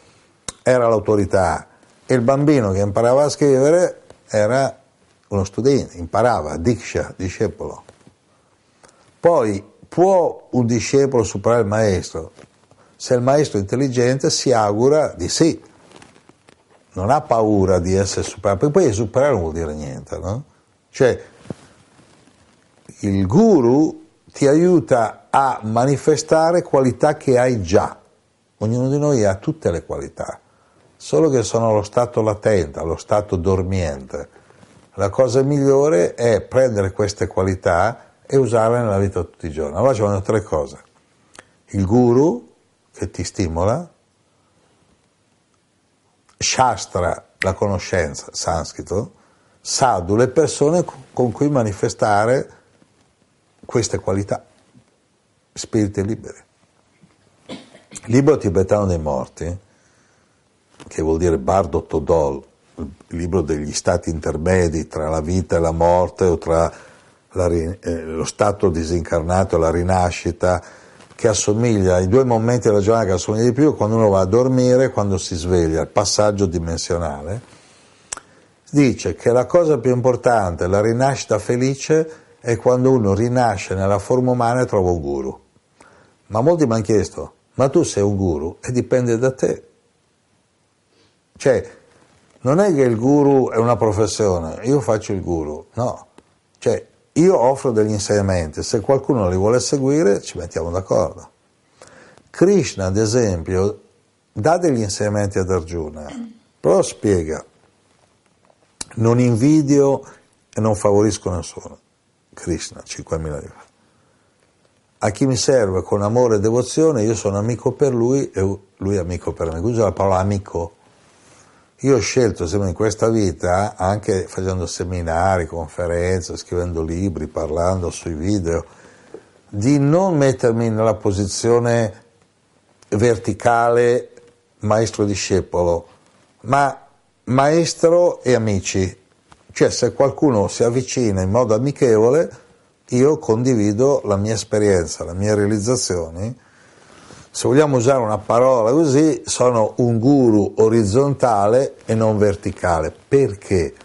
era l'autorità e il bambino che imparava a scrivere era uno studente, imparava, diksha, discepolo. Poi può un discepolo superare il maestro? Se il maestro intelligente si augura di sì, non ha paura di essere superato, perché poi superare non vuol dire niente, no? Cioè, il guru ti aiuta a manifestare qualità che hai già. Ognuno di noi ha tutte le qualità, solo che sono allo stato latente, allo stato dormiente. La cosa migliore è prendere queste qualità e usarle nella vita tutti i giorni. Allora ci vogliono tre cose. Il guru che ti stimola, Shastra, la conoscenza, sanscrito, Sadhu, le persone con cui manifestare queste qualità. spiriti liberi. Il libro tibetano dei morti, che vuol dire Bardo Todol, il libro degli stati intermedi tra la vita e la morte o tra la, eh, lo stato disincarnato e la rinascita, che assomiglia ai due momenti della giornata che assomiglia di più, quando uno va a dormire e quando si sveglia, il passaggio dimensionale, dice che la cosa più importante, la rinascita felice, è quando uno rinasce nella forma umana e trova un guru. Ma molti mi hanno chiesto, ma tu sei un guru e dipende da te. Cioè, non è che il guru è una professione, io faccio il guru, no. Cioè, io offro degli insegnamenti, se qualcuno li vuole seguire ci mettiamo d'accordo. Krishna, ad esempio, dà degli insegnamenti ad Arjuna, però spiega, non invidio e non favorisco nessuno. Krishna, 5.000 anni fa. A chi mi serve con amore e devozione, io sono amico per lui e lui è amico per me. Usa la parola amico io ho scelto in questa vita, anche facendo seminari, conferenze, scrivendo libri, parlando sui video, di non mettermi nella posizione verticale maestro-discepolo, ma maestro e amici. Cioè se qualcuno si avvicina in modo amichevole, io condivido la mia esperienza, le mie realizzazioni se vogliamo usare una parola così, sono un guru orizzontale e non verticale. Perché?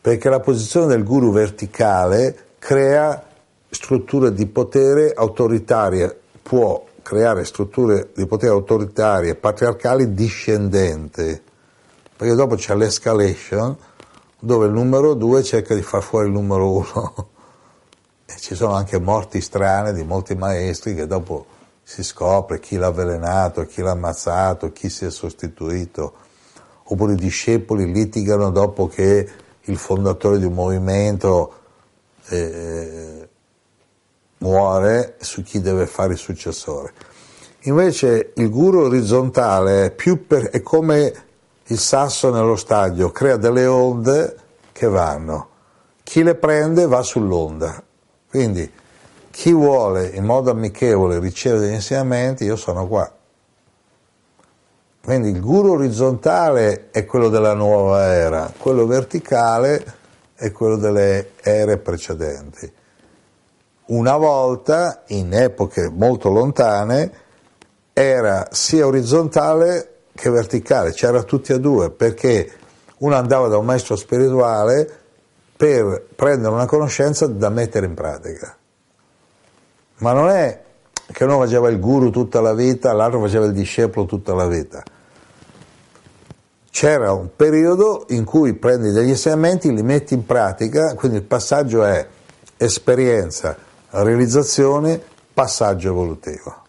Perché la posizione del guru verticale crea strutture di potere autoritarie, può creare strutture di potere autoritarie, patriarcali discendenti, perché dopo c'è l'escalation dove il numero due cerca di far fuori il numero uno. E ci sono anche morti strane di molti maestri che dopo si scopre chi l'ha avvelenato, chi l'ha ammazzato, chi si è sostituito, oppure i discepoli litigano dopo che il fondatore di un movimento eh, muore su chi deve fare il successore. Invece il guru orizzontale è, per, è come il sasso nello stadio, crea delle onde che vanno. Chi le prende va sull'onda. Quindi chi vuole in modo amichevole ricevere degli insegnamenti, io sono qua. Quindi il guru orizzontale è quello della nuova era, quello verticale è quello delle ere precedenti. Una volta, in epoche molto lontane, era sia orizzontale che verticale, c'era tutti e due, perché uno andava da un maestro spirituale per prendere una conoscenza da mettere in pratica. Ma non è che uno faceva il guru tutta la vita, l'altro faceva il discepolo tutta la vita. C'era un periodo in cui prendi degli insegnamenti, li metti in pratica, quindi il passaggio è esperienza, realizzazione, passaggio evolutivo.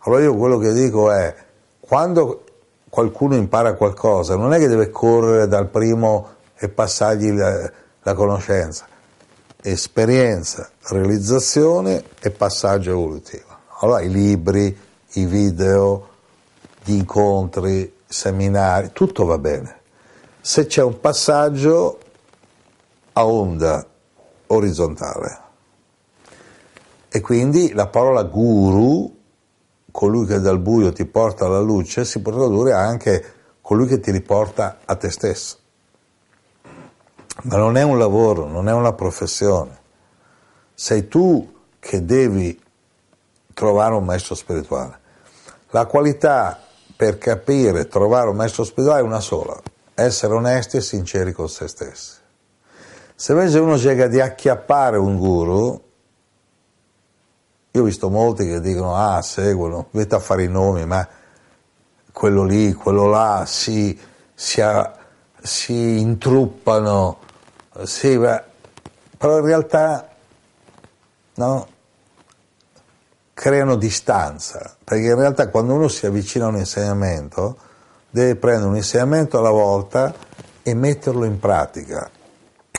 Allora io quello che dico è, quando qualcuno impara qualcosa, non è che deve correre dal primo e passargli la, la conoscenza, esperienza, realizzazione e passaggio evolutivo. Allora i libri, i video, gli incontri, i seminari, tutto va bene. Se c'è un passaggio a onda orizzontale. E quindi la parola guru, colui che dal buio ti porta alla luce, si può tradurre anche colui che ti riporta a te stesso. Ma non è un lavoro, non è una professione. Sei tu che devi trovare un maestro spirituale. La qualità per capire, trovare un maestro spirituale è una sola, essere onesti e sinceri con se stessi. Se invece uno cerca di acchiappare un guru, io ho visto molti che dicono, ah, seguono, vedete a fare i nomi, ma quello lì, quello là, si, si, si intruppano beh, però in realtà no, creano distanza, perché in realtà quando uno si avvicina a un insegnamento deve prendere un insegnamento alla volta e metterlo in pratica,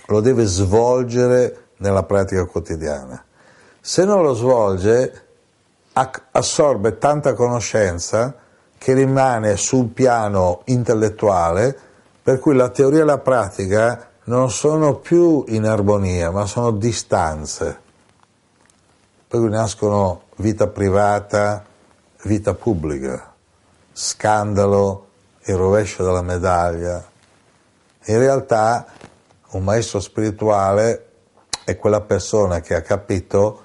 lo deve svolgere nella pratica quotidiana. Se non lo svolge, assorbe tanta conoscenza che rimane sul piano intellettuale, per cui la teoria e la pratica non sono più in armonia, ma sono distanze. per cui nascono vita privata, vita pubblica, scandalo, il rovescio della medaglia. In realtà un maestro spirituale è quella persona che ha capito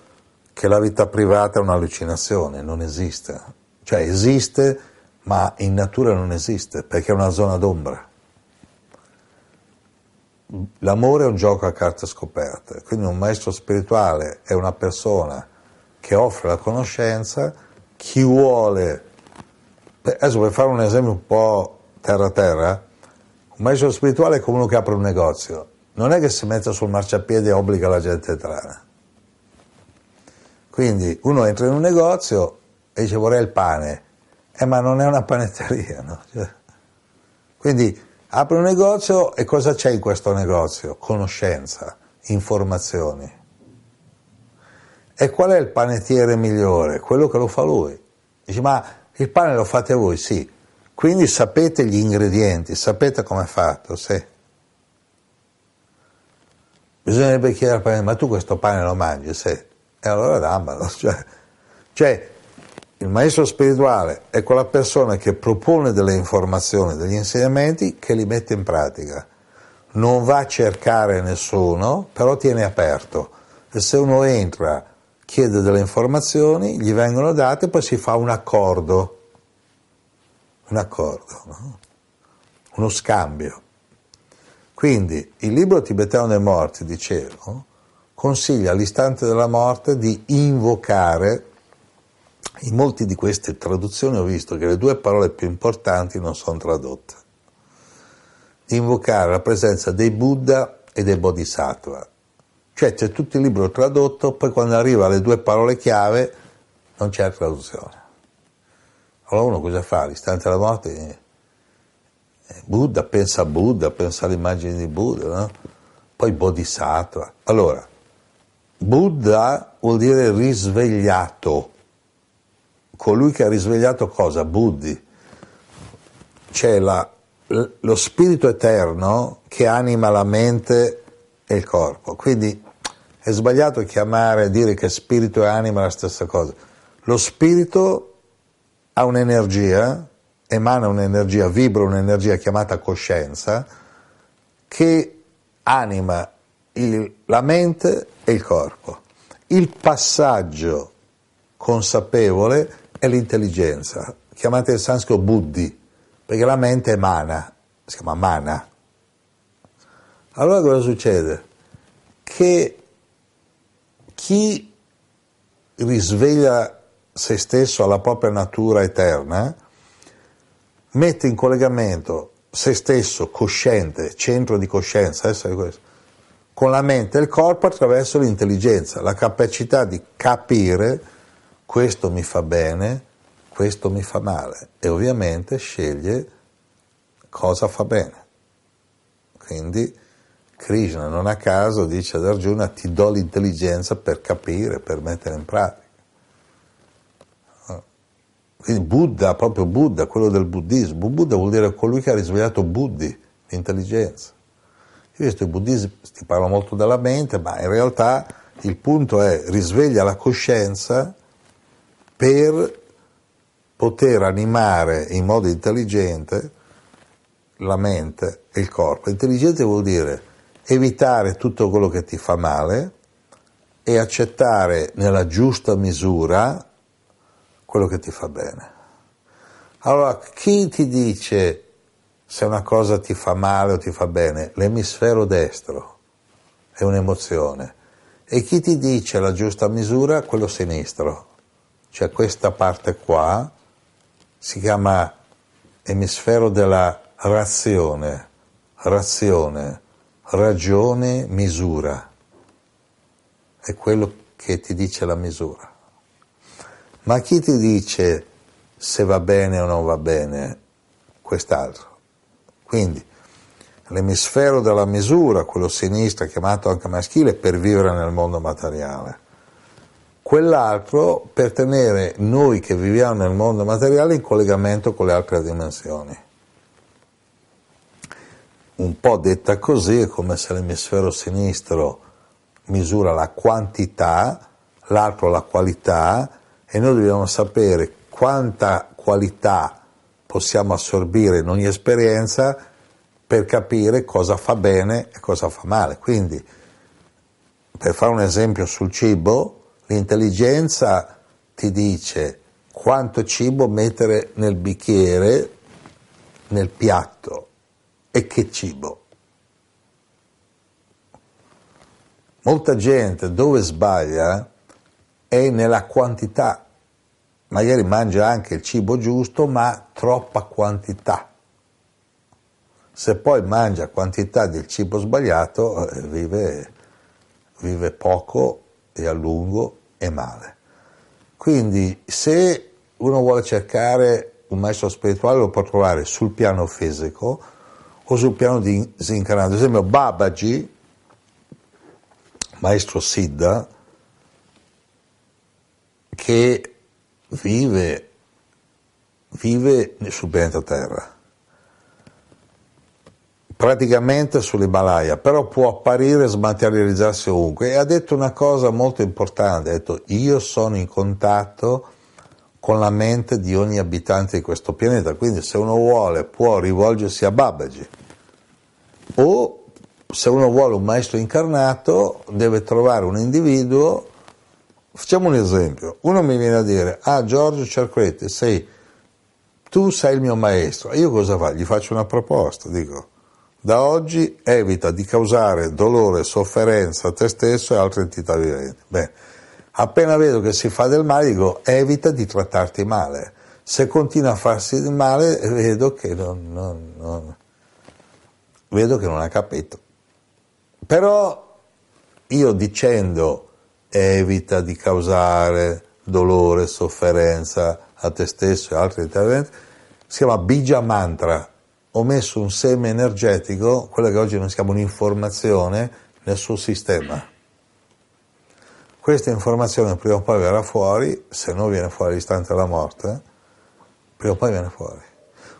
che la vita privata è un'allucinazione, non esiste. Cioè esiste, ma in natura non esiste, perché è una zona d'ombra. L'amore è un gioco a carte scoperte, quindi un maestro spirituale è una persona che offre la conoscenza, chi vuole, adesso per fare un esempio un po' terra-terra, un maestro spirituale è come uno che apre un negozio, non è che si mette sul marciapiede e obbliga la gente a entrare. Quindi uno entra in un negozio e dice vorrei il pane, eh, ma non è una panetteria, no? Cioè, quindi apre un negozio e cosa c'è in questo negozio? Conoscenza, informazioni. E qual è il panettiere migliore? Quello che lo fa lui. Dice, ma il pane lo fate voi? Sì. Quindi sapete gli ingredienti, sapete come è fatto? Sì. Bisognerebbe chiedere al pane, ma tu questo pane lo mangi? Sì. E allora dammelo. Cioè, cioè, il maestro spirituale è quella persona che propone delle informazioni, degli insegnamenti che li mette in pratica. Non va a cercare nessuno, però tiene aperto. E se uno entra chiede delle informazioni, gli vengono date, poi si fa un accordo, un accordo, no? uno scambio. Quindi il libro tibetano dei morti, dicevo, consiglia all'istante della morte di invocare, in molte di queste traduzioni ho visto che le due parole più importanti non sono tradotte, invocare la presenza dei Buddha e dei Bodhisattva, cioè c'è tutto il libro tradotto, poi quando arriva alle due parole chiave non c'è la traduzione. Allora uno cosa fa? All'istante della morte eh, Buddha, pensa a Buddha, pensa all'immagine di Buddha, no? poi Bodhisattva. Allora, Buddha vuol dire risvegliato, colui che ha risvegliato cosa? Buddhi. C'è la, lo spirito eterno che anima la mente e il corpo. Quindi è sbagliato chiamare, dire che spirito e anima è la stessa cosa. Lo spirito ha un'energia, emana un'energia, vibra un'energia chiamata coscienza, che anima il, la mente e il corpo. Il passaggio consapevole è l'intelligenza, chiamata in sanscrito buddhi, perché la mente è mana, si chiama mana. Allora cosa succede? Che chi risveglia se stesso alla propria natura eterna, mette in collegamento se stesso cosciente, centro di coscienza, questo, con la mente e il corpo attraverso l'intelligenza, la capacità di capire questo mi fa bene, questo mi fa male e ovviamente sceglie cosa fa bene. Quindi Krishna non a caso dice ad Arjuna ti do l'intelligenza per capire, per mettere in pratica. Quindi Buddha, proprio Buddha, quello del buddismo, Buddha vuol dire colui che ha risvegliato Buddhi, l'intelligenza. Io visto i buddisti parlano molto della mente, ma in realtà il punto è risveglia la coscienza per poter animare in modo intelligente la mente e il corpo. Intelligente vuol dire evitare tutto quello che ti fa male e accettare nella giusta misura quello che ti fa bene. Allora, chi ti dice se una cosa ti fa male o ti fa bene? L'emisfero destro è un'emozione. E chi ti dice la giusta misura? Quello sinistro. Cioè questa parte qua si chiama emisfero della razione, razione ragione, misura. È quello che ti dice la misura. Ma chi ti dice se va bene o non va bene? Quest'altro. Quindi l'emisfero della misura, quello sinistro chiamato anche maschile, per vivere nel mondo materiale. Quell'altro per tenere noi che viviamo nel mondo materiale in collegamento con le altre dimensioni un po' detta così è come se l'emisfero sinistro misura la quantità, l'altro la qualità e noi dobbiamo sapere quanta qualità possiamo assorbire in ogni esperienza per capire cosa fa bene e cosa fa male. Quindi, per fare un esempio sul cibo, l'intelligenza ti dice quanto cibo mettere nel bicchiere, nel piatto e che cibo. Molta gente dove sbaglia è nella quantità, magari mangia anche il cibo giusto ma troppa quantità. Se poi mangia quantità del cibo sbagliato eh, vive, vive poco e a lungo e male. Quindi se uno vuole cercare un maestro spirituale lo può trovare sul piano fisico o sul piano disincarnato. Ad esempio Babaji, maestro Siddha, che vive, vive sul pianeta Terra praticamente sull'Himalaya, però può apparire e smaterializzarsi ovunque. E ha detto una cosa molto importante, ha detto io sono in contatto con la mente di ogni abitante di questo pianeta, quindi se uno vuole può rivolgersi a Babaji o se uno vuole un maestro incarnato deve trovare un individuo, facciamo un esempio, uno mi viene a dire, ah Giorgio Cerquetti, sei, tu sei il mio maestro, io cosa faccio? Gli faccio una proposta, dico, da oggi evita di causare dolore e sofferenza a te stesso e altre entità viventi. Bene, appena vedo che si fa del male, dico evita di trattarti male. Se continua a farsi del male, vedo che non, non, non, vedo che non ha capito. Però io dicendo evita di causare dolore, e sofferenza a te stesso e altre entità viventi, si chiama Bija Mantra ho messo un seme energetico, quello che oggi noi chiamiamo un'informazione, nel suo sistema. Questa informazione prima o poi verrà fuori, se non viene fuori all'istante della morte, prima o poi viene fuori.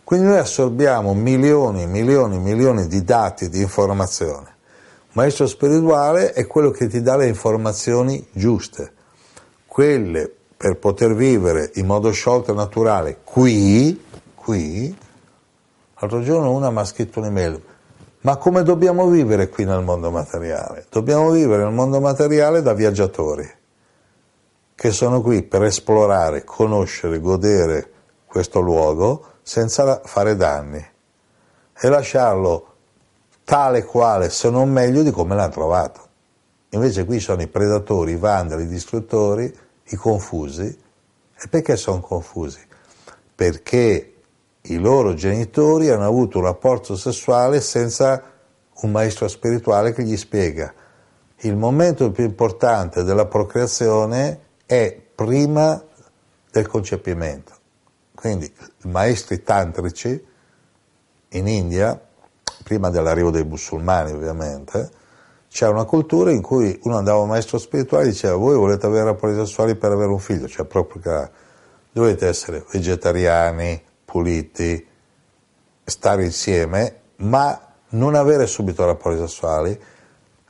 Quindi noi assorbiamo milioni, milioni, milioni di dati, di informazioni. Maestro spirituale è quello che ti dà le informazioni giuste, quelle per poter vivere in modo sciolto e naturale qui, qui, L'altro giorno una mi ha scritto un'email, ma come dobbiamo vivere qui nel mondo materiale? Dobbiamo vivere nel mondo materiale da viaggiatori, che sono qui per esplorare, conoscere, godere questo luogo senza fare danni e lasciarlo tale quale, se non meglio, di come l'hanno trovato. Invece qui sono i predatori, i vandali, i distruttori, i confusi. E perché sono confusi? Perché i loro genitori hanno avuto un rapporto sessuale senza un maestro spirituale che gli spiega il momento più importante della procreazione è prima del concepimento. Quindi i maestri tantrici in India, prima dell'arrivo dei musulmani ovviamente, c'era una cultura in cui uno andava a un maestro spirituale e diceva voi volete avere rapporti sessuali per avere un figlio, cioè proprio che dovete essere vegetariani, puliti, stare insieme, ma non avere subito rapporti sessuali,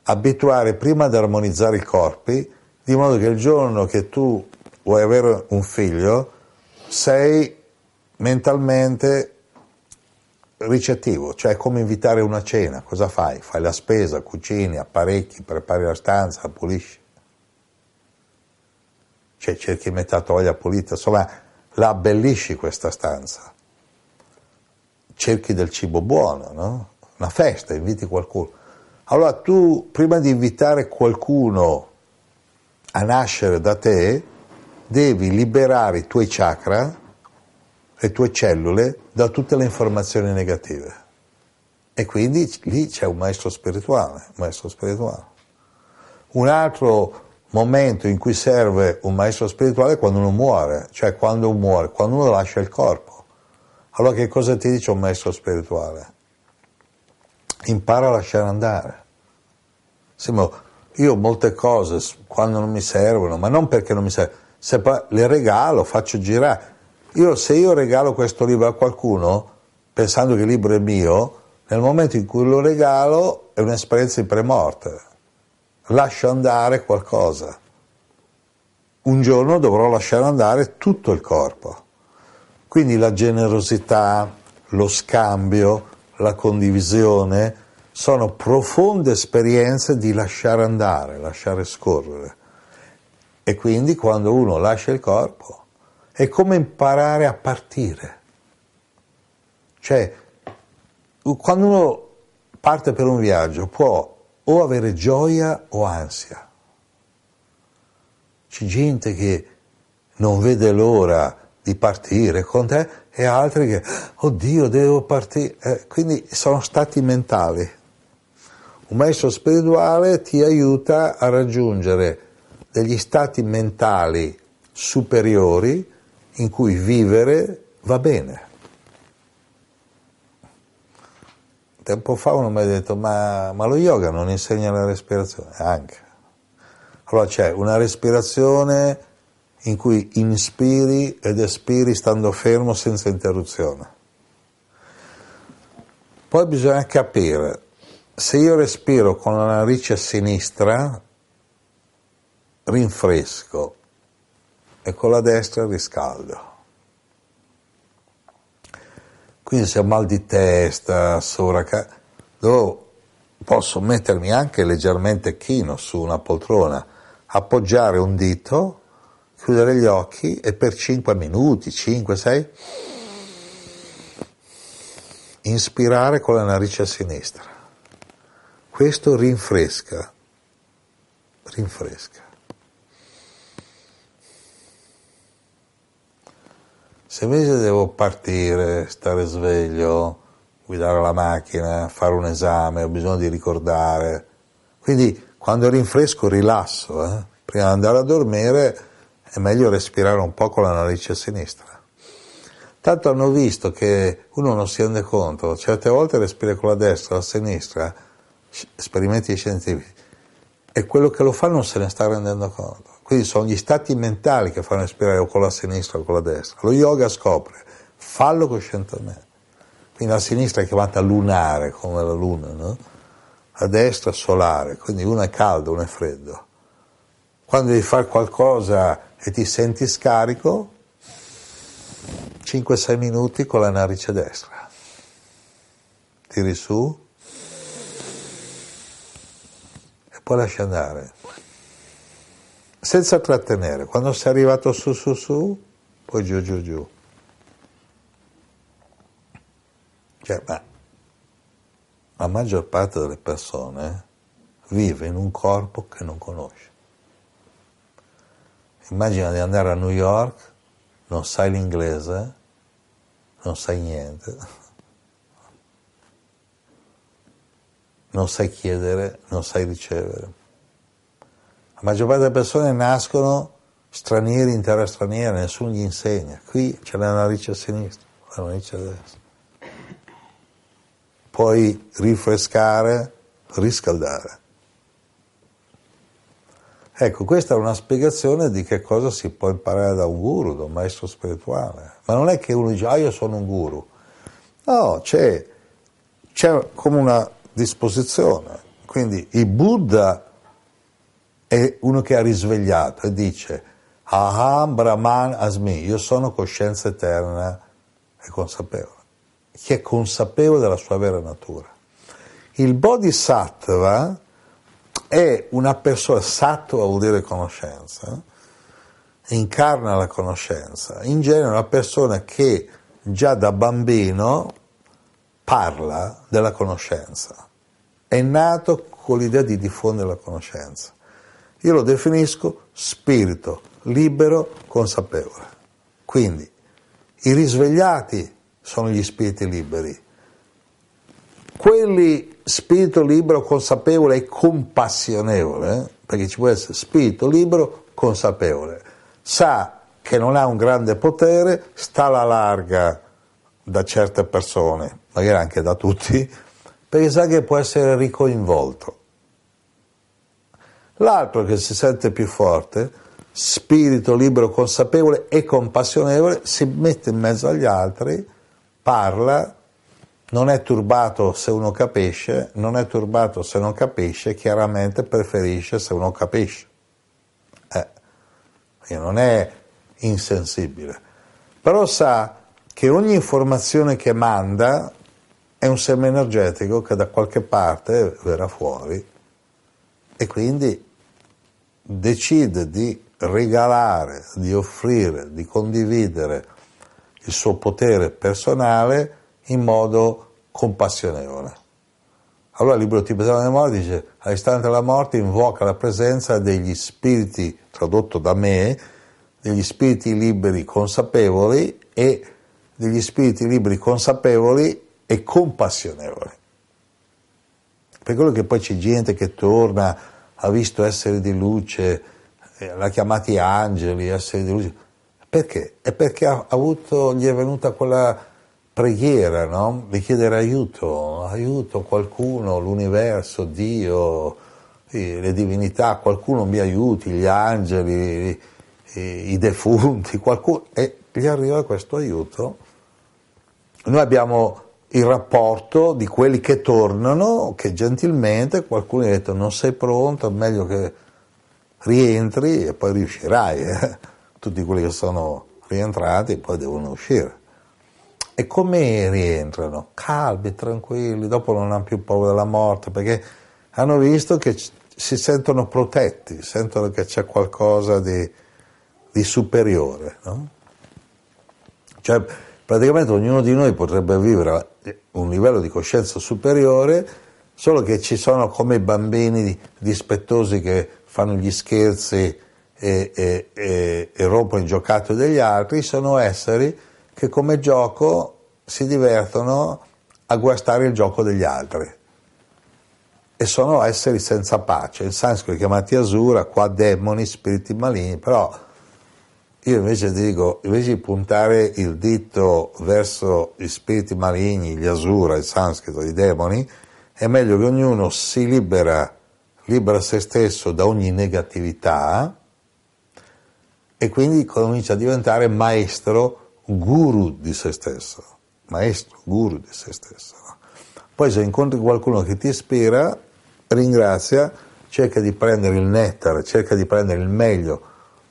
abituare prima ad armonizzare i corpi, di modo che il giorno che tu vuoi avere un figlio, sei mentalmente ricettivo, cioè come invitare una cena, cosa fai? Fai la spesa, cucini, apparecchi, prepari la stanza, pulisci. Cioè cerchi metà toglia pulita, insomma la abbellisci questa stanza cerchi del cibo buono, no? Una festa, inviti qualcuno. Allora tu, prima di invitare qualcuno a nascere da te, devi liberare i tuoi chakra, le tue cellule, da tutte le informazioni negative. E quindi lì c'è un maestro spirituale, maestro spirituale. Un altro momento in cui serve un maestro spirituale è quando uno muore, cioè quando uno muore, quando uno lascia il corpo. Allora che cosa ti dice un maestro spirituale? Impara a lasciare andare. Simo, io molte cose quando non mi servono, ma non perché non mi servono, se le regalo, faccio girare. Io, se io regalo questo libro a qualcuno, pensando che il libro è mio, nel momento in cui lo regalo è un'esperienza di premorte. Lascio andare qualcosa. un giorno dovrò lasciare andare tutto il corpo. Quindi la generosità, lo scambio, la condivisione sono profonde esperienze di lasciare andare, lasciare scorrere. E quindi quando uno lascia il corpo è come imparare a partire. Cioè, quando uno parte per un viaggio può o avere gioia o ansia. C'è gente che non vede l'ora di partire con te e altri che, oddio, devo partire. Eh, quindi sono stati mentali. Un maestro spirituale ti aiuta a raggiungere degli stati mentali superiori in cui vivere va bene. Tempo fa uno mi ha detto, ma, ma lo yoga non insegna la respirazione? Anche. Allora c'è una respirazione in cui inspiri ed espiri stando fermo senza interruzione. Poi bisogna capire, se io respiro con la narice sinistra, rinfresco e con la destra riscaldo. Quindi se ho mal di testa, sovraca, posso mettermi anche leggermente chino su una poltrona, appoggiare un dito, chiudere gli occhi e per 5 minuti, 5, 6, inspirare con la narice a sinistra. Questo rinfresca, rinfresca. Se invece devo partire, stare sveglio, guidare la macchina, fare un esame, ho bisogno di ricordare. Quindi quando rinfresco rilasso, eh? prima di andare a dormire è meglio respirare un po' con la narice sinistra. Tanto hanno visto che uno non si rende conto, certe volte respira con la destra, la sinistra, esperimenti scientifici, e quello che lo fa non se ne sta rendendo conto. Quindi sono gli stati mentali che fanno respirare o con la sinistra o con la destra. Lo yoga scopre, fallo coscientemente. Quindi la sinistra è chiamata lunare, come la luna, no? La destra solare, quindi uno è caldo, uno è freddo. Quando devi fare qualcosa e ti senti scarico, 5-6 minuti con la narice destra. Tiri su e poi lasci andare senza trattenere. Quando sei arrivato su, su, su, poi giù, giù, giù. Cioè, ma la maggior parte delle persone vive in un corpo che non conosce. Immagina di andare a New York, non sai l'inglese, non sai niente, non sai chiedere, non sai ricevere. La maggior parte delle persone nascono stranieri in terra straniera, nessuno gli insegna. Qui c'è la narice a sinistra, la narice a destra. Puoi rinfrescare, riscaldare. Ecco, questa è una spiegazione di che cosa si può imparare da un guru, da un maestro spirituale. Ma non è che uno dice, ah io sono un guru. No, c'è, c'è come una disposizione. Quindi il Buddha è uno che ha risvegliato e dice Aham Brahman Asmi, io sono coscienza eterna e consapevole. Chi è consapevole della sua vera natura. Il Bodhisattva è una persona, sattva vuol dire conoscenza, incarna la conoscenza, in genere una persona che già da bambino parla della conoscenza, è nato con l'idea di diffondere la conoscenza. Io lo definisco spirito libero, consapevole. Quindi i risvegliati sono gli spiriti liberi. Quelli spirito libero, consapevole e compassionevole, eh? perché ci può essere spirito libero, consapevole, sa che non ha un grande potere, sta alla larga da certe persone, magari anche da tutti, perché sa che può essere ricoinvolto. L'altro che si sente più forte, spirito libero, consapevole e compassionevole, si mette in mezzo agli altri, parla, non è turbato se uno capisce, non è turbato se non capisce, chiaramente preferisce se uno capisce. Eh. non è insensibile, però sa che ogni informazione che manda è un seme energetico che da qualche parte verrà fuori e quindi decide di regalare, di offrire, di condividere il suo potere personale in modo compassionevole. Allora il libro tibetano della morte dice, all'istante della morte invoca la presenza degli spiriti, tradotto da me, degli spiriti liberi consapevoli e degli spiriti liberi consapevoli e compassionevoli. Per quello che poi c'è gente che torna, ha visto esseri di luce, eh, l'ha chiamati angeli, esseri di luce. Perché? È perché ha avuto, gli è venuta quella preghiera, no? di chiedere aiuto, aiuto qualcuno, l'universo, Dio, le divinità, qualcuno mi aiuti, gli angeli, i defunti, qualcuno, e gli arriva questo aiuto. Noi abbiamo il rapporto di quelli che tornano, che gentilmente qualcuno ha detto non sei pronto, è meglio che rientri e poi riuscirai. Eh? Tutti quelli che sono rientrati poi devono uscire. E come rientrano? Calmi, tranquilli, dopo non hanno più paura della morte perché hanno visto che si sentono protetti, sentono che c'è qualcosa di, di superiore. No? Cioè, praticamente ognuno di noi potrebbe vivere un livello di coscienza superiore, solo che ci sono come i bambini dispettosi che fanno gli scherzi e, e, e, e rompono il giocattolo degli altri, sono esseri che come gioco si divertono a guastare il gioco degli altri e sono esseri senza pace. In sanscrito chiamati asura, qua demoni, spiriti maligni, però io invece dico, invece di puntare il dito verso gli spiriti maligni, gli asura, in sanscrito, i demoni, è meglio che ognuno si libera, libera se stesso da ogni negatività e quindi comincia a diventare maestro guru di se stesso, maestro, guru di se stesso. Poi se incontri qualcuno che ti ispira, ringrazia, cerca di prendere il nettare, cerca di prendere il meglio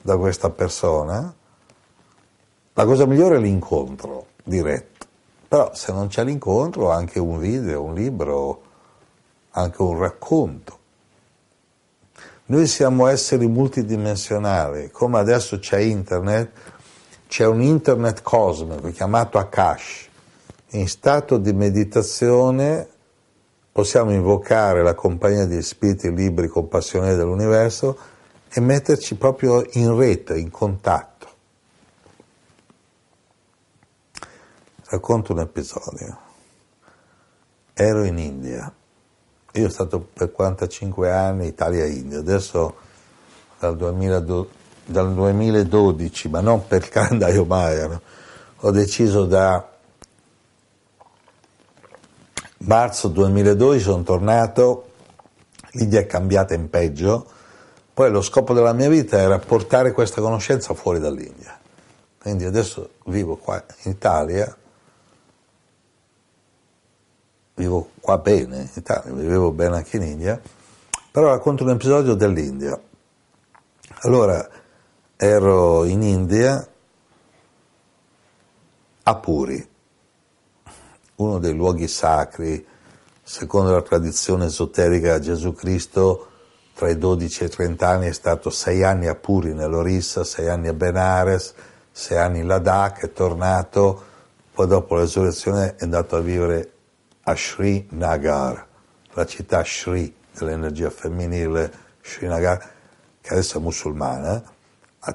da questa persona. La cosa migliore è l'incontro diretto, però se non c'è l'incontro anche un video, un libro, anche un racconto. Noi siamo esseri multidimensionali, come adesso c'è internet, c'è un internet cosmico chiamato Akash. In stato di meditazione possiamo invocare la compagnia degli spiriti liberi compassionevoli dell'universo e metterci proprio in rete, in contatto. Racconto un episodio. Ero in India. Io sono stato per 45 anni Italia-India, adesso dal 2012 dal 2012, ma non per calendario Maya, ho deciso da marzo 2012, sono tornato, l'India è cambiata in peggio, poi lo scopo della mia vita era portare questa conoscenza fuori dall'India. Quindi adesso vivo qua in Italia, vivo qua bene in Italia, vivevo bene anche in India, però racconto un episodio dell'India. Allora, ero in India a Puri, uno dei luoghi sacri, secondo la tradizione esoterica Gesù Cristo tra i 12 e i 30 anni è stato sei anni a Puri nell'Orissa, sei anni a Benares, sei anni in Ladakh, è tornato, poi dopo la resurrezione è andato a vivere a Srinagar, la città Sri dell'energia femminile, Srinagar, che adesso è musulmana,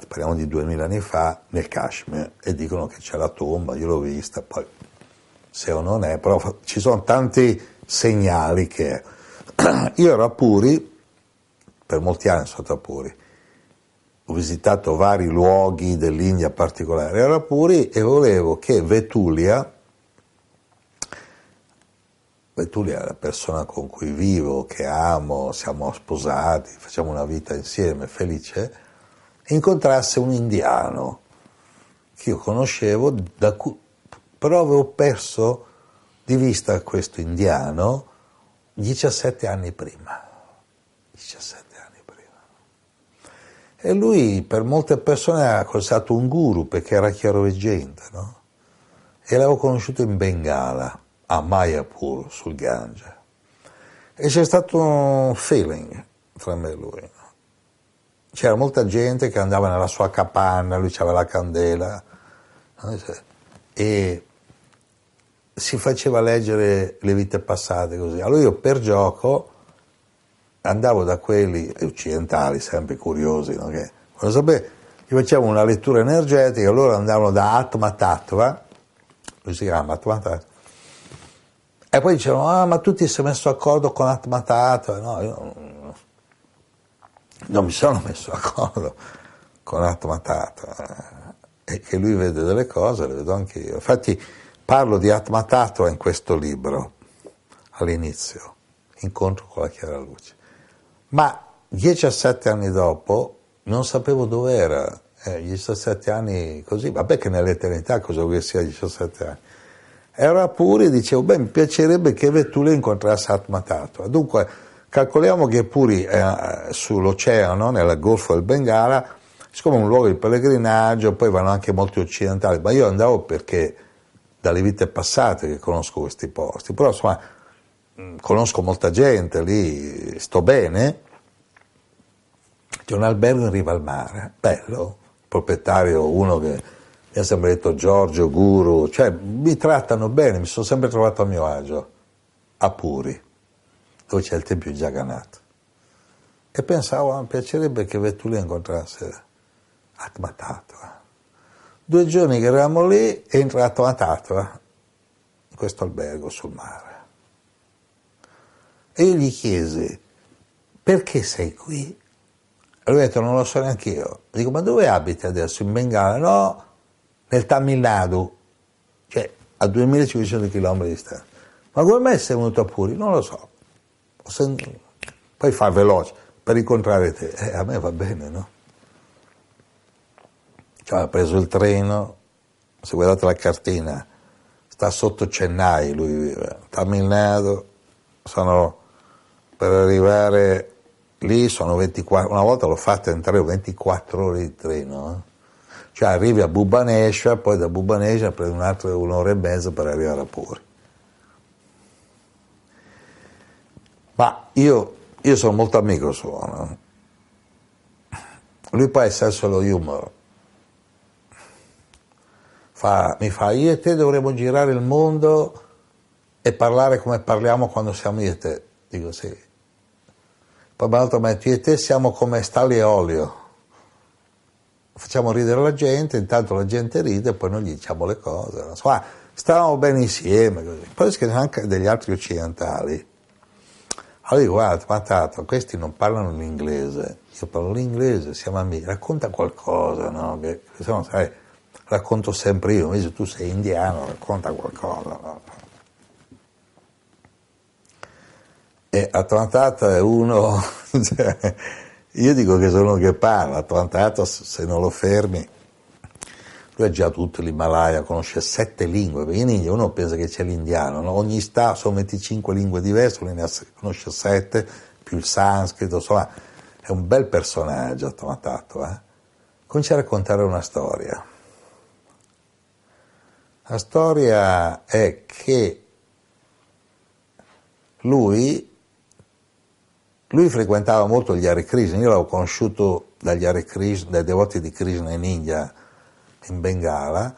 parliamo di duemila anni fa, nel Kashmir, e dicono che c'è la tomba, io l'ho vista, poi se o non è, però ci sono tanti segnali che... Io ero a Puri, per molti anni sono stato a Puri, ho visitato vari luoghi dell'India particolari, ero a Puri e volevo che Vetulia, Vetulia è la persona con cui vivo, che amo, siamo sposati, facciamo una vita insieme, felice, incontrasse un indiano che io conoscevo, cui, però avevo perso di vista questo indiano 17 anni prima. 17 anni prima. E lui per molte persone era considerato un guru perché era chiaroveggente, no? E l'avevo conosciuto in Bengala, a Mayapur, sul Gange. E c'è stato un feeling tra me e lui. C'era molta gente che andava nella sua capanna, lui aveva la candela e si faceva leggere le vite passate così. Allora io per gioco andavo da quelli occidentali, sempre curiosi, no? che voglio sapere, gli facevo una lettura energetica, loro andavano da Atma Tattva, lui si chiama Atma Tattva, e poi dicevano, ah ma tu ti sei messo d'accordo con Atma Tattva? No, io non mi sono messo d'accordo con Atma Tattva, e che lui vede delle cose, le vedo anche io. Infatti parlo di Atma Tattva in questo libro, all'inizio, incontro con la chiara luce. Ma 17 anni dopo non sapevo dove era, eh, 17 anni così, vabbè che nell'eternità cosa vuoi sia 17 anni. Era pure e dicevo, beh, mi piacerebbe che tu le incontrassi Atma Tattva. Dunque, calcoliamo che Puri è sull'oceano, nel Golfo del Bengala, siccome è un luogo di pellegrinaggio, poi vanno anche molti occidentali, ma io andavo perché dalle vite passate che conosco questi posti, però insomma Mm, conosco molta gente lì, sto bene, c'è un albergo in riva al mare, bello, proprietario, uno che mi ha sempre detto Giorgio, Guru, cioè mi trattano bene, mi sono sempre trovato a mio agio, a Puri, dove c'è il tempio Jagannath. E pensavo, ah, mi piacerebbe che Vettuli incontrasse Atma Tattva. Due giorni che eravamo lì, è entrato a Tattva, in questo albergo sul mare. E io gli chiesi, perché sei qui? E lui ha detto, non lo so neanche io. Dico, ma dove abiti adesso? In Bengala? No, nel Tamil Nadu, cioè a 2500 km di distanza. Ma come mai sei venuto a Puri? Non lo so. Poi fa veloce, per incontrare te. Eh, a me va bene, no? Cioè, ha preso il treno, se guardate la cartina, sta sotto Chennai, lui vive, Tamil Nadu, sono per arrivare lì sono 24, una volta l'ho fatta in treno, 24 ore di treno, eh? cioè arrivi a Bhubanesha, poi da Bhubanesha prendi un'altra un'ora e mezza per arrivare a Puri. Ma io, io sono molto amico suo, no? lui poi ha senso lo humor. Fa, mi fa, io e te dovremmo girare il mondo e parlare come parliamo quando siamo io e te. Dico sì. Poi un'altra io e te siamo come stalli e olio. Facciamo ridere la gente, intanto la gente ride e poi noi gli diciamo le cose. Insomma, stavamo bene insieme. Così. Poi scrivono anche degli altri occidentali. Allora dico, guarda, Matato, questi non parlano l'inglese, io parlo l'inglese, siamo amici, racconta qualcosa, no? Che, se sai, racconto sempre io, invece tu sei indiano, racconta qualcosa, no? E Atlantata è uno, cioè, io dico che sono uno che parla, Atlantata se non lo fermi, lui ha già tutto l'Himalaya, conosce sette lingue, perché in India uno pensa che c'è l'indiano, no? ogni stato sono 25 lingue diverse, lui ne conosce sette, più il sanscrito, insomma è un bel personaggio Atlantata. Eh? Comincia a raccontare una storia. La storia è che lui lui frequentava molto gli Hare Krishna, io l'avevo conosciuto dagli Hare Krishna, dai devoti di Krishna in India, in Bengala,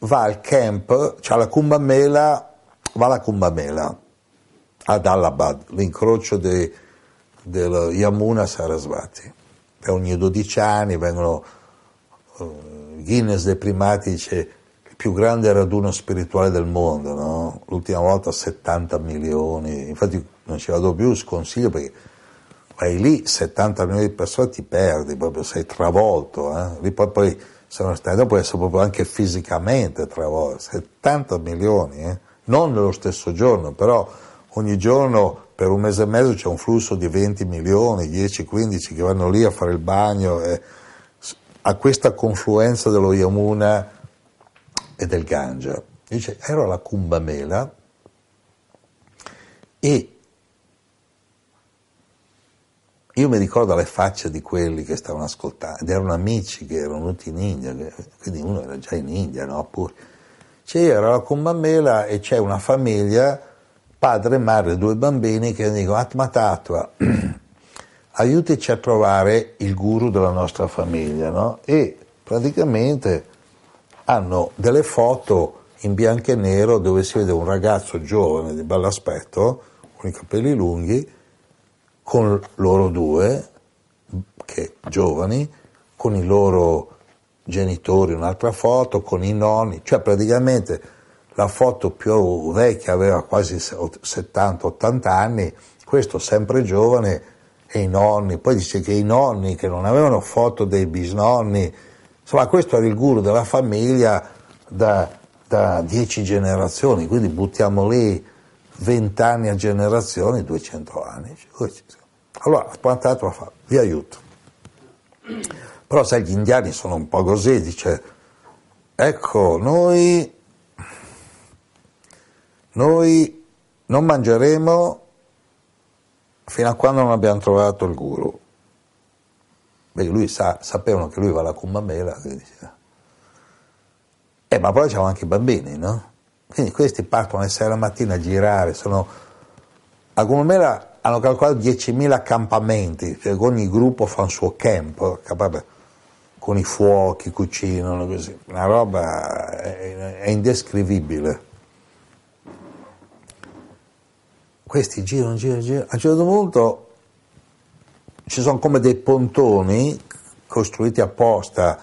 va al camp, c'ha la Kumbh Mela, va alla Kumbh Mela ad Allahabad, l'incrocio de, del Yamuna Sarasvati. E ogni 12 anni vengono, uh, Guinness dei primati dice il più grande raduno spirituale del mondo, no? l'ultima volta 70 milioni, infatti non ci vado più, sconsiglio perché vai lì 70 milioni di persone ti perdi, proprio sei travolto, eh? lì poi, poi sono dopo essere proprio anche fisicamente travolto, 70 milioni, eh? non nello stesso giorno, però ogni giorno per un mese e mezzo c'è un flusso di 20 milioni, 10-15 che vanno lì a fare il bagno, eh, a questa confluenza dello Yamuna e del Gangia. Dice, ero alla Kumbamela e io mi ricordo le facce di quelli che stavano ascoltando, ed erano amici che erano venuti in India, quindi uno era già in India, no? Pure. C'era la Kumbamela e c'è una famiglia, padre madre, due bambini, che dicono Atma Tattva, aiutici a trovare il guru della nostra famiglia, no? E praticamente hanno delle foto in bianco e nero dove si vede un ragazzo giovane di bell'aspetto, con i capelli lunghi, con loro due, che giovani, con i loro genitori, un'altra foto, con i nonni, cioè praticamente la foto più vecchia aveva quasi 70-80 anni, questo sempre giovane e i nonni, poi dice che i nonni che non avevano foto dei bisnonni, insomma questo era il guru della famiglia da, da dieci generazioni, quindi buttiamo lì 20 anni a generazione, 200 anni. Allora, Spantato fa, vi aiuto. Però sai, gli indiani sono un po' così, dice, ecco, noi, noi non mangeremo fino a quando non abbiamo trovato il guru. Beh, lui sa, sapevano che lui va alla Kumbamela, quindi diceva. Eh, ma poi c'erano anche i bambini, no? Quindi questi partono alle 6 la mattina a girare, sono... A Kumbamela hanno calcolato 10.000 accampamenti, cioè ogni gruppo fa un suo camp, con i fuochi, cucinano, così. Una roba è, è indescrivibile. questi girano, girano, girano. A un certo punto ci sono come dei pontoni costruiti apposta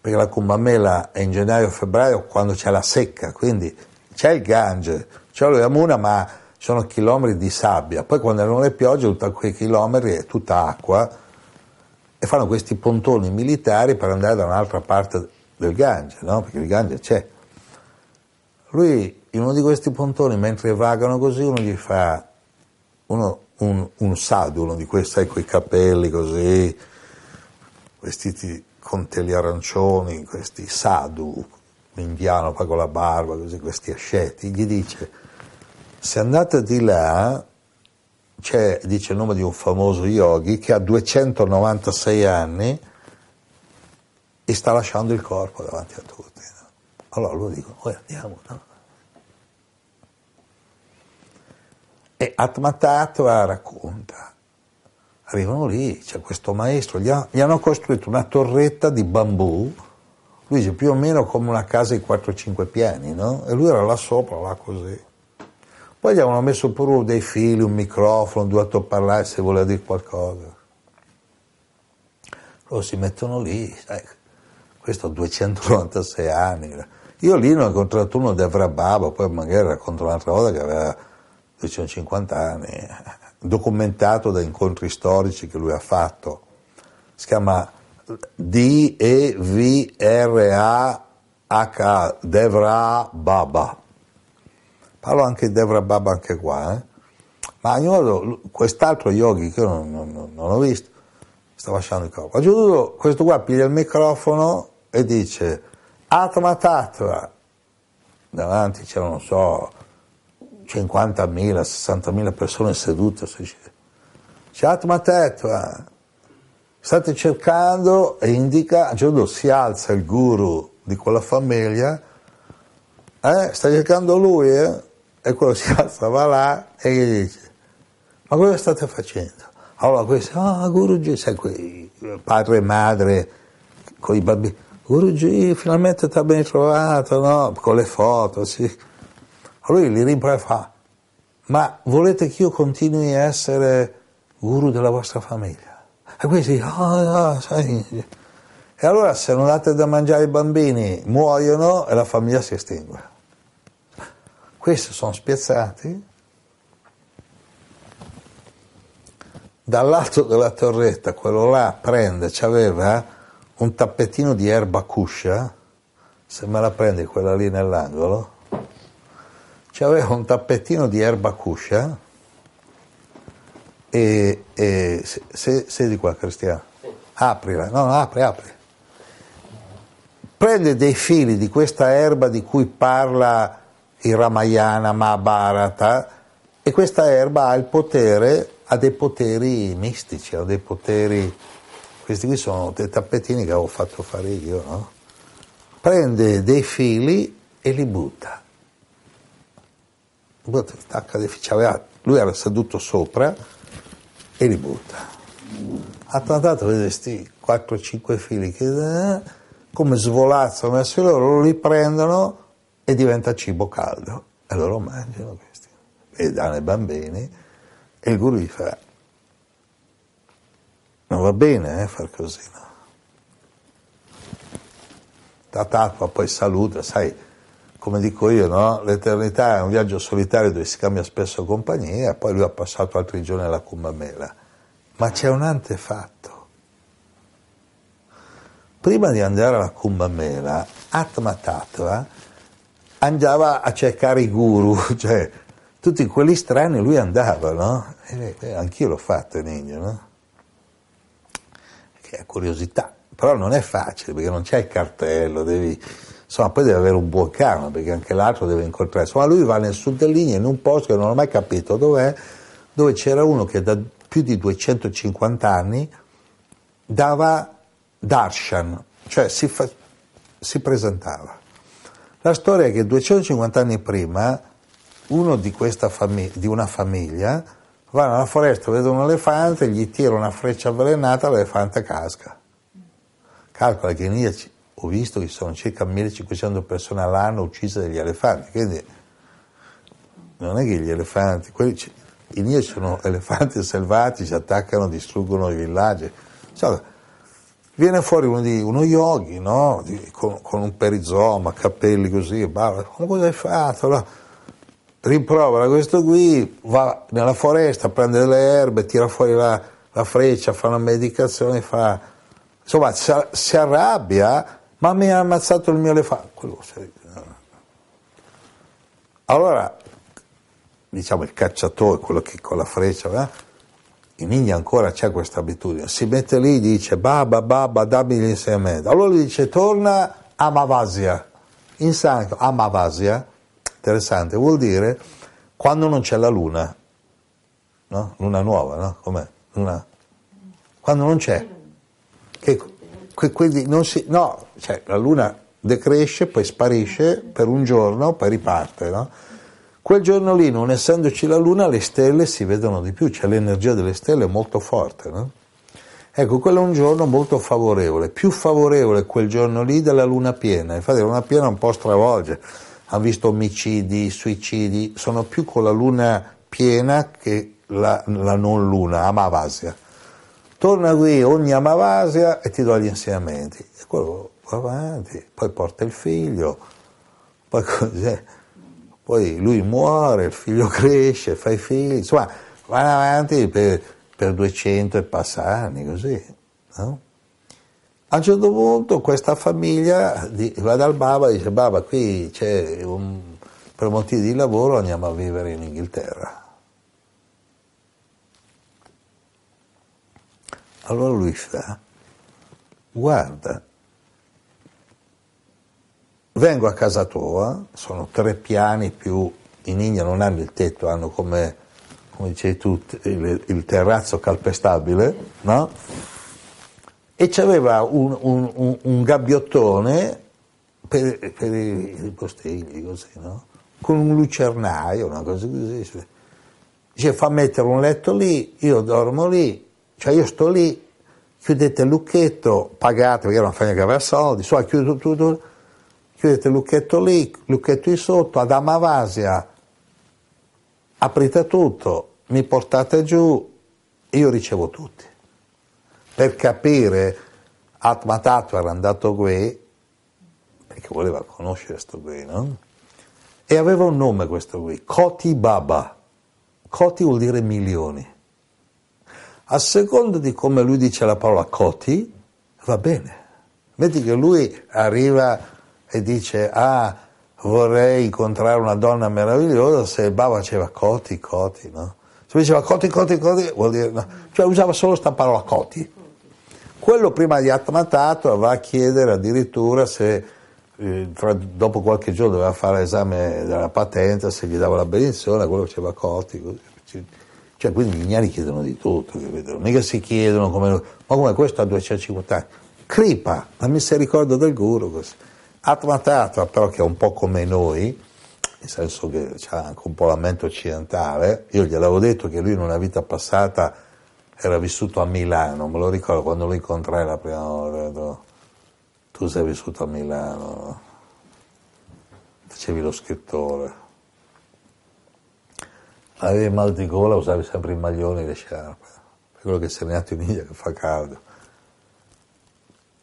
perché la Kumbamela è in gennaio-febbraio quando c'è la secca, quindi c'è il Gange, c'è lo Yamuna ma sono chilometri di sabbia, poi quando arrivano le piogge tutti quei chilometri è tutta acqua e fanno questi pontoni militari per andare da un'altra parte del Gange, no? perché il Gange c'è. Lui in uno di questi pontoni, mentre vagano così, uno gli fa uno, un, un sadhu, uno di questi, sai, coi capelli così, vestiti con teli arancioni, questi sadhu, indiano, poi con la barba, così, questi asceti, gli dice, se andate di là, c'è, dice il nome di un famoso yogi che ha 296 anni e sta lasciando il corpo davanti a tutti. No? Allora loro dicono, oh, andiamo, no? E Atmatattva racconta, arrivano lì, c'è questo maestro, gli, ha, gli, hanno costruito una torretta di bambù, lui dice più o meno come una casa di 4-5 piani, no? E lui era là sopra, là così. Poi gli avevano messo pure dei fili, un microfono, due altoparlati se voleva dire qualcosa. Loro si mettono lì, sai, questo ha 296 anni. Io lì ne ho incontrato uno di Avrababa, poi magari racconto un'altra volta che aveva 250 anni, documentato da incontri storici che lui ha fatto. Si chiama D-E-V-R-A-H, Devra Baba. Parlo anche di Devra Baba anche qua, eh? ma io, quest'altro yogi che io non, non, non ho visto, sta lasciando il corpo. Aggiunto, questo qua piglia il microfono e dice Atma Tattva. Davanti c'era, non so, 50.000, 60.000 persone sedute. Chatma Tetva, state cercando e indica, a un certo si alza il guru di quella famiglia, eh, sta cercando lui, eh? E quello si alza, va là e gli dice, ma cosa state facendo? Allora questo, ah, Guruji, sai, quei padre e madre con i bambini, Guruji, finalmente ti ha ben trovato, no? Con le foto, sì lui li rimprovera e fa, ma volete che io continui a essere guru della vostra famiglia? E questi, ah, ah, sai. E allora se non date da mangiare ai bambini muoiono e la famiglia si estingue. Questi sono spiazzati. Dall'alto della torretta, quello là prende, c'aveva un tappetino di erba cuscia, se me la prendi quella lì nell'angolo, aveva un tappetino di erba cuscia e, e se, sei qua Cristiano, aprila, no, no, apri, apri. Prende dei fili di questa erba di cui parla il Ramayana, Mahabharata, e questa erba ha il potere, ha dei poteri mistici, ha dei poteri... Questi qui sono dei tappetini che avevo fatto fare io, no? Prende dei fili e li butta. butta stacca dei fili. Lui era seduto sopra e li butta. Ha trattato vede questi 4-5 fili che eh, come svolazzano verso loro, li prendono e diventa cibo caldo. E loro mangiano questi. E danno ai bambini. E il guru gli fa non va bene eh, far così no? Tatacqua poi saluta sai come dico io no? l'eternità è un viaggio solitario dove si cambia spesso compagnia poi lui ha passato altri giorni alla Kumbamela ma c'è un antefatto. Prima di andare alla Kumbamela Atma Tattva andava a cercare i guru, cioè tutti quelli strani lui andava, no? E, eh, anch'io l'ho fatto in India, no? Che è curiosità, però non è facile perché non c'è il cartello, devi, insomma poi devi avere un buon karma perché anche l'altro deve incontrare, insomma lui va nel sud dell'India in un posto che non ho mai capito dov'è, dove c'era uno che da più di 250 anni dava darshan, cioè si, fa, si presentava la storia è che 250 anni prima uno di, famig- di una famiglia va nella foresta, vede un elefante, gli tira una freccia avvelenata, l'elefante casca. Calcola che in India ho visto che sono circa 1500 persone all'anno uccise dagli elefanti, quindi non è che gli elefanti, quelli, in India sono elefanti selvatici, attaccano, distruggono i villaggi. Cioè, Viene fuori uno, di, uno yogi, no? di, con, con, un perizoma, capelli così, ma cosa hai fatto? No? Rimprovera questo qui, va nella foresta, prende le erbe, tira fuori la, la freccia, fa una medicazione, fa... insomma si, si, arrabbia, ma mi ha ammazzato il mio elefante. Allora, diciamo il cacciatore, quello che con la freccia, eh? In India ancora c'è questa abitudine, si mette lì e dice Baba, Baba, dammi l'insegnamento. Allora lui dice torna a Mavasia, in santo Amavasia, interessante, vuol dire quando non c'è la luna, no? luna nuova, no? Com'è? Luna... Quando non c'è. Che, quindi non si, no, cioè la luna decresce, poi sparisce per un giorno, poi riparte, no? Quel giorno lì, non essendoci la luna, le stelle si vedono di più, cioè l'energia delle stelle molto forte. No? Ecco, quello è un giorno molto favorevole, più favorevole quel giorno lì della luna piena. Infatti la luna piena un po' stravolge, hanno visto omicidi, suicidi, sono più con la luna piena che la, la non luna, Amavasia. Torna qui ogni Amavasia e ti do gli insegnamenti. E quello va avanti, poi porta il figlio, poi cos'è? Poi lui muore, il figlio cresce, fa i figli, insomma, vanno avanti per, per 200 e passa anni, così. No? A un certo punto questa famiglia va dal Baba e dice, Baba, qui c'è un, per motivi di lavoro andiamo a vivere in Inghilterra. Allora lui fa, guarda, vengo a casa tua, sono tre piani più, in India non hanno il tetto, hanno come, come dicevi tu il, il terrazzo calpestabile, no? E c'aveva un, un, un, un gabbiottone per, per i, i, postigli, così, no? Con un lucernaio, una cosa così. Dice, fa mettere un letto lì, io dormo lì, cioè io sto lì, chiudete il lucchetto, pagate, perché una famiglia che aveva soldi, so, chiudo tutto, tutto chiudete lucchetto lì, lucchetto di sotto, ad Amavasia, aprite tutto, mi portate giù, io ricevo tutti. Per capire, Atma Tattva era andato qui, perché voleva conoscere questo qui, no? E aveva un nome questo qui, Koti Baba. Koti vuol dire milioni. A seconda di come lui dice la parola Koti, va bene. Vedi che lui arriva e dice ah vorrei incontrare una donna meravigliosa se il Baba diceva coti, coti, no? Se diceva coti, coti, coti, vuol dire no. Cioè usava solo questa parola coti. Quello prima di Atmatato va a chiedere addirittura se eh, dopo qualche giorno doveva fare l'esame della patente, se gli dava la benedizione, quello diceva coti. Così. Cioè, quindi gli ignari chiedono di tutto, capito? Mica si chiedono come, ma come questo ha 250 anni. Kripa, la misericordia del guru, così. Atma Tattva, però che è un po' come noi, nel senso che ha anche un po' la mente occidentale, io gliel'avevo detto che lui in una vita passata era vissuto a Milano, me lo ricordo quando lo incontrai la prima volta, tu sei vissuto a Milano, facevi lo scrittore, avevi mal di gola, usavi sempre i maglioni e le sciarpe, per quello che sei nato in India che fa caldo.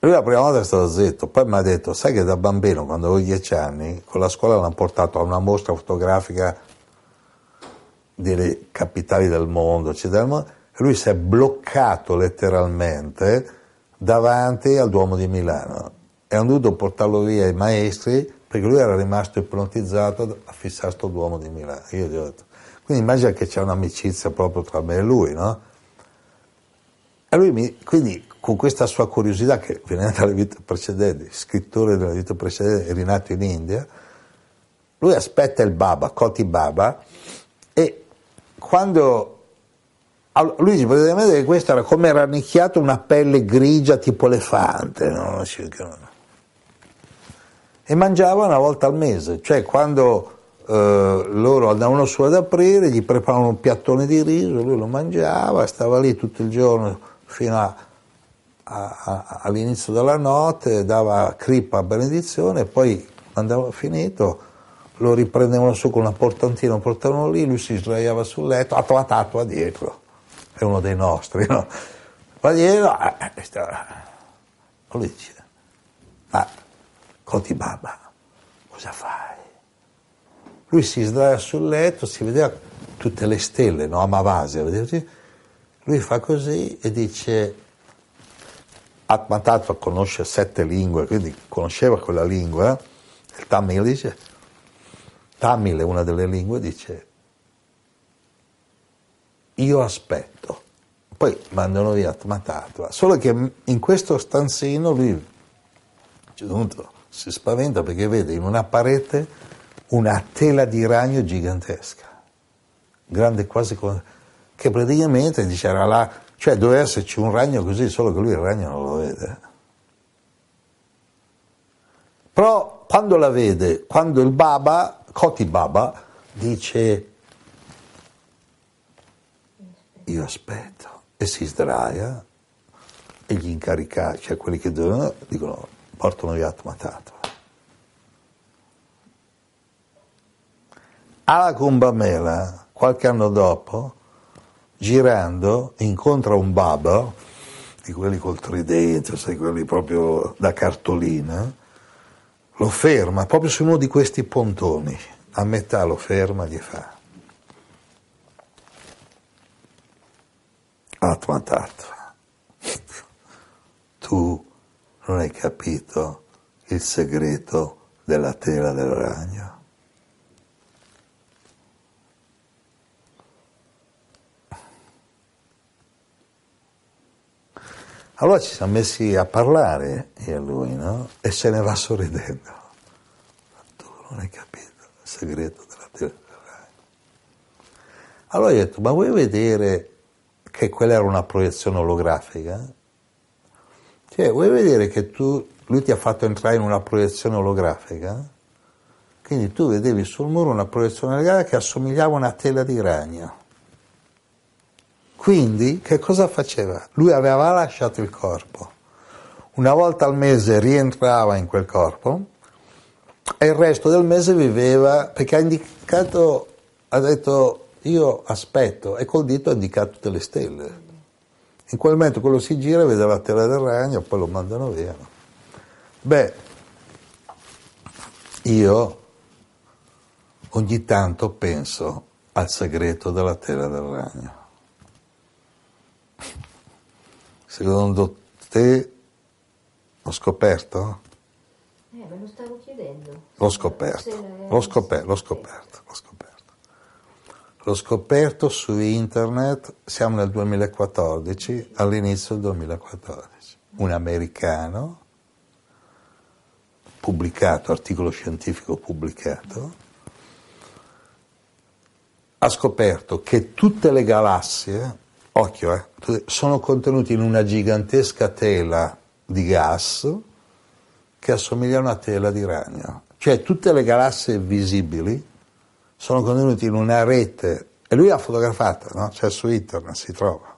Lui la prima volta è stato zitto, poi mi ha detto, sai che da bambino, quando avevo dieci anni, con la scuola l'hanno portato a una mostra fotografica delle capitali del mondo, eccetera, e lui si è bloccato letteralmente davanti al Duomo di Milano e hanno dovuto portarlo via i maestri perché lui era rimasto ipnotizzato a fissare sto Duomo di Milano. Io gli ho detto, quindi immagina che c'è un'amicizia proprio tra me e lui, no? E lui mi, quindi con questa sua curiosità che viene dalle vite precedenti, scrittore della vita precedente, è rinato in India, lui aspetta il Baba, Koti Baba, e quando lui poteva vedere che questo era come rannicchiato una pelle grigia tipo elefante, no? e mangiava una volta al mese, cioè quando eh, loro andavano su ad aprire, gli preparavano un piattone di riso, lui lo mangiava, stava lì tutto il giorno fino a all'inizio della notte, dava cripa a benedizione, poi quando aveva finito lo riprendevano su con una portantina, lo portavano lì, lui si sdraiava sul letto, attua tatua dietro, è uno dei nostri, no? Va dietro, eh, eh lui dice, ma Coti Baba, cosa fai? Lui si sdraia sul letto, si vedeva tutte le stelle, no? Amavasia, vedete? Lui fa così e dice Atma Tattva conosce sette lingue, quindi conosceva quella lingua, il Tamil dice, Tamil è una delle lingue, dice, io aspetto, poi mandano via Atma Tattva, solo che in questo stanzino lui si spaventa perché vede in una parete una tela di ragno gigantesca, grande quasi che praticamente dice era là cioè doveva esserci un ragno così, solo che lui il ragno non lo vede. Però quando la vede, quando il Baba, Koti Baba, dice io aspetto e si sdraia e gli incaricati, cioè quelli che dovevano, dicono portano via Atma Tattva. Alla Kumbamela, qualche anno dopo, girando incontra un baba, di quelli col tridente, sai, quelli proprio da cartolina, lo ferma proprio su uno di questi pontoni, a metà lo ferma e gli fa. Atma Tattva, tu non hai capito il segreto della tela del ragno. Allora ci siamo messi a parlare io e lui, no? E se ne va sorridendo. Tu non hai capito il segreto della teoria. Allora gli ho detto, ma vuoi vedere che quella era una proiezione olografica? Cioè, vuoi vedere che tu, lui ti ha fatto entrare in una proiezione olografica? Quindi tu vedevi sul muro una proiezione olografica che assomigliava a una tela di ragno. Quindi che cosa faceva? Lui aveva lasciato il corpo, una volta al mese rientrava in quel corpo e il resto del mese viveva perché ha indicato, ha detto io aspetto e col dito ha indicato tutte le stelle. In quel momento quello si gira, vede la tela del ragno, poi lo mandano via. Beh, io ogni tanto penso al segreto della tela del ragno. Secondo te l'ho scoperto? Eh, me lo stavo chiedendo. L'ho scoperto, l'ho scoperto, l'ho scoperto, l'ho scoperto. L'ho scoperto su internet, siamo nel 2014, all'inizio del 2014. Un americano, pubblicato, articolo scientifico pubblicato, ha scoperto che tutte le galassie, occhio, eh, sono contenute in una gigantesca tela di gas che assomiglia a una tela di ragno. Cioè tutte le galassie visibili sono contenute in una rete, e lui ha fotografato, no? cioè su internet si trova.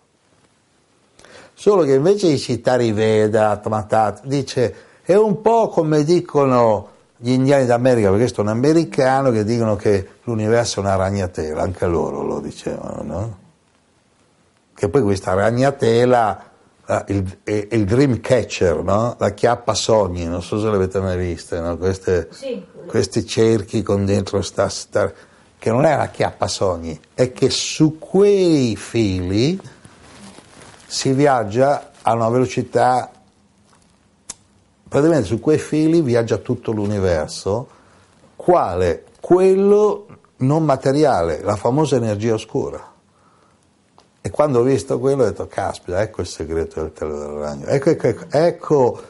Solo che invece di citare i Veda, Atmatat, dice è un po' come dicono gli indiani d'America, perché questo è un americano che dicono che l'universo è una ragnatela, anche loro lo dicevano, no? Che poi questa ragnatela il, il, dream catcher, no? la chiappa sogni, non so se l'avete mai vista, no? Queste, sì. questi cerchi con dentro sta, sta, che non è la chiappa sogni, è che su quei fili si viaggia a una velocità, praticamente su quei fili viaggia tutto l'universo, quale? Quello non materiale, la famosa energia oscura. E quando ho visto quello ho detto, caspita, ecco il segreto del telo del ragno. Ecco, ecco, ecco, ecco,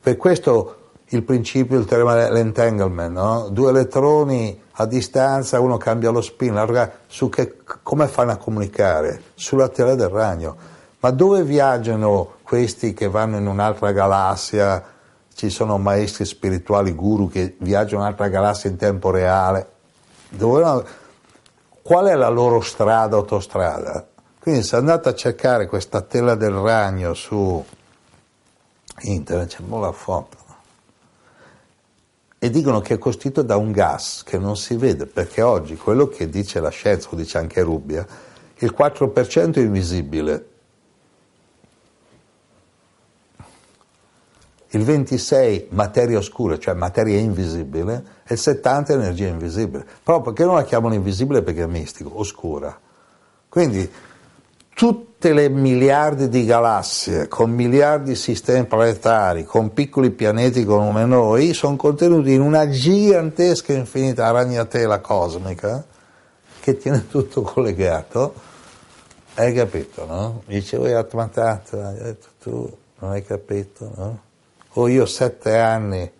per questo il principio del teorema dell'entanglement, no? due elettroni a distanza, uno cambia lo spin, su che, come fanno a comunicare? Sulla tela del ragno. Ma dove viaggiano questi che vanno in un'altra galassia? Ci sono maestri spirituali, guru che viaggiano in un'altra galassia in tempo reale. Dove, qual è la loro strada, autostrada? Quindi se andate a cercare questa tela del ragno su internet, c'è la foto, e dicono che è costituito da un gas che non si vede, perché oggi quello che dice la scienza, lo dice anche Rubbia, il 4% è invisibile, il 26% materia oscura, cioè materia invisibile, e il 70% energia invisibile. Proprio perché non la chiamano invisibile perché è mistico, oscura. Quindi tutte le miliardi di galassie, con miliardi di sistemi planetari, con piccoli pianeti come noi, sono contenuti in una gigantesca infinita ragnatela cosmica che tiene tutto collegato. Hai capito, no? Dicevo, io detto tu, non hai capito, no? O io sette anni,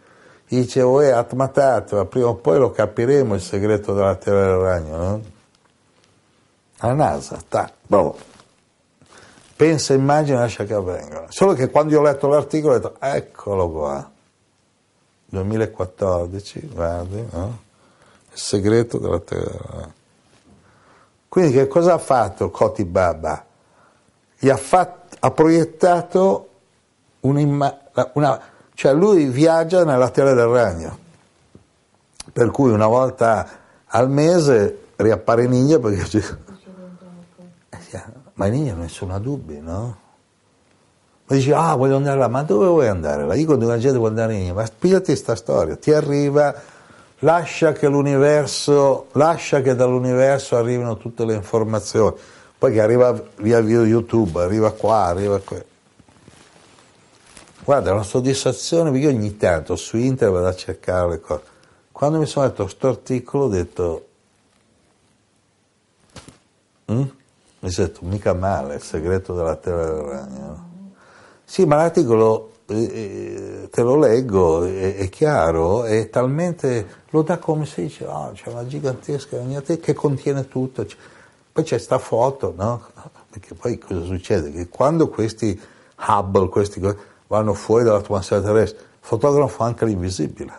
dicevo, è Atmatato, prima o poi lo capiremo il segreto della Terra del Ragno, no? La NASA, ta, boh pensa, immagina, lascia che avvenga. Solo che quando io ho letto l'articolo ho detto, eccolo qua, 2014, guardi, no? il segreto della terra. Quindi che cosa ha fatto Koti Baba? Gli ha, fatto, ha proiettato una, cioè lui viaggia nella terra del ragno, per cui una volta al mese riappare in India perché ma in India nessuno ha dubbi, no? Ma dici, ah, voglio andare là, ma dove vuoi andare là? Io quando la gente vuole andare in India, ma spiegati questa storia, ti arriva, lascia che l'universo, lascia che dall'universo arrivino tutte le informazioni, poi che arriva via via YouTube, arriva qua, arriva qui. Guarda, una soddisfazione, perché io ogni tanto su internet vado a cercare le cose. Quando mi sono letto questo articolo ho detto... Mm? Mi detto, mica male, il segreto della terra del ragno. Sì, ma l'articolo, eh, eh, te lo leggo, è, è, chiaro, è talmente, lo dà come se dice, oh, c'è una gigantesca ragnatela che contiene tutto. Poi c'è sta foto, no? Perché poi cosa succede? Che quando questi Hubble, questi vanno fuori dall'atmosfera terrestre, fotografano anche l'invisibile,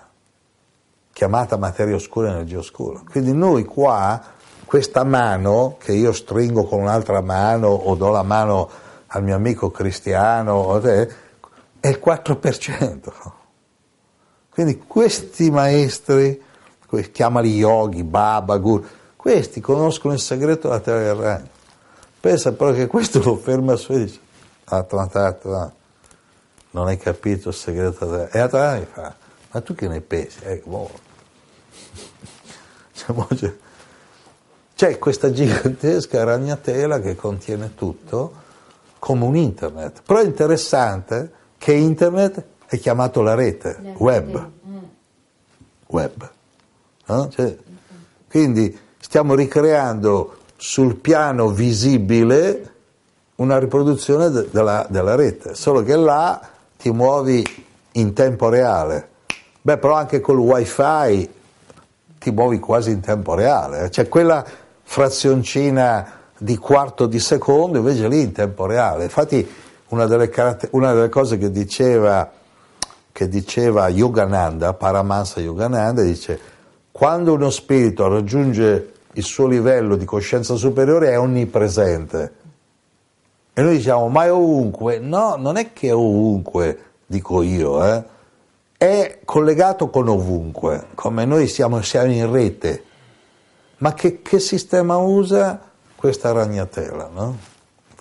chiamata materia oscura e energia oscura. Quindi noi qua questa mano che io stringo con un'altra mano o do la mano al mio amico cristiano è il 4%. Quindi questi maestri, chiamali yogi, baba, guru, questi conoscono il segreto della terra del regno. Pensa però che questo lo ferma su e dice, ah, non hai capito il segreto della terra. E Atlantato fa, ma tu che ne pensi? Eh, boh. Cioè, c'è questa gigantesca ragnatela che contiene tutto come un internet. Però è interessante che internet è chiamato la rete, web. Web. No? Cioè, quindi stiamo ricreando sul piano visibile una riproduzione de- della, della rete, solo che là ti muovi in tempo reale. Beh, però anche col wifi ti muovi quasi in tempo reale, cioè quella frazioncina di quarto di secondo, invece lì in tempo reale. Infatti una delle, una delle cose che diceva, che diceva Yogananda, Paramansa Yogananda, dice quando uno spirito raggiunge il suo livello di coscienza superiore è onnipresente. E noi diciamo, ma è ovunque? No, non è che è ovunque, dico io, eh? è collegato con ovunque, come noi siamo, siamo in rete. Ma che, che, sistema usa questa ragnatela? No?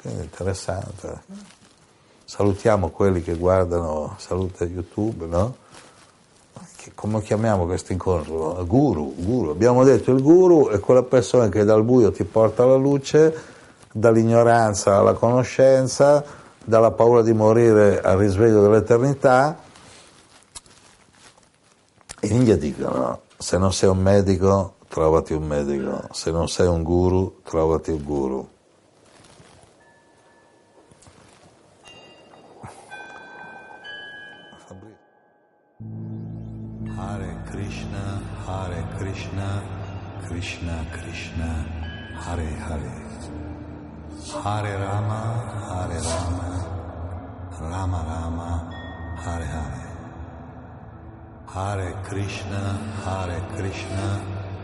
Quindi interessante. Salutiamo quelli che guardano, saluta YouTube, no? come chiamiamo questo incontro? Guru, guru. Abbiamo detto il guru è quella persona che dal buio ti porta alla luce, dall'ignoranza alla conoscenza, dalla paura di morire al risveglio dell'eternità. In India dicono, se non sei un medico, trovati un medico, se non sei un guru, trovati un guru. Hare Krishna, Hare Krishna, Krishna Krishna, Hare Hare. Hare Rama, Hare Rama, Rama Rama, Hare Hare. Hare Krishna, Hare Krishna,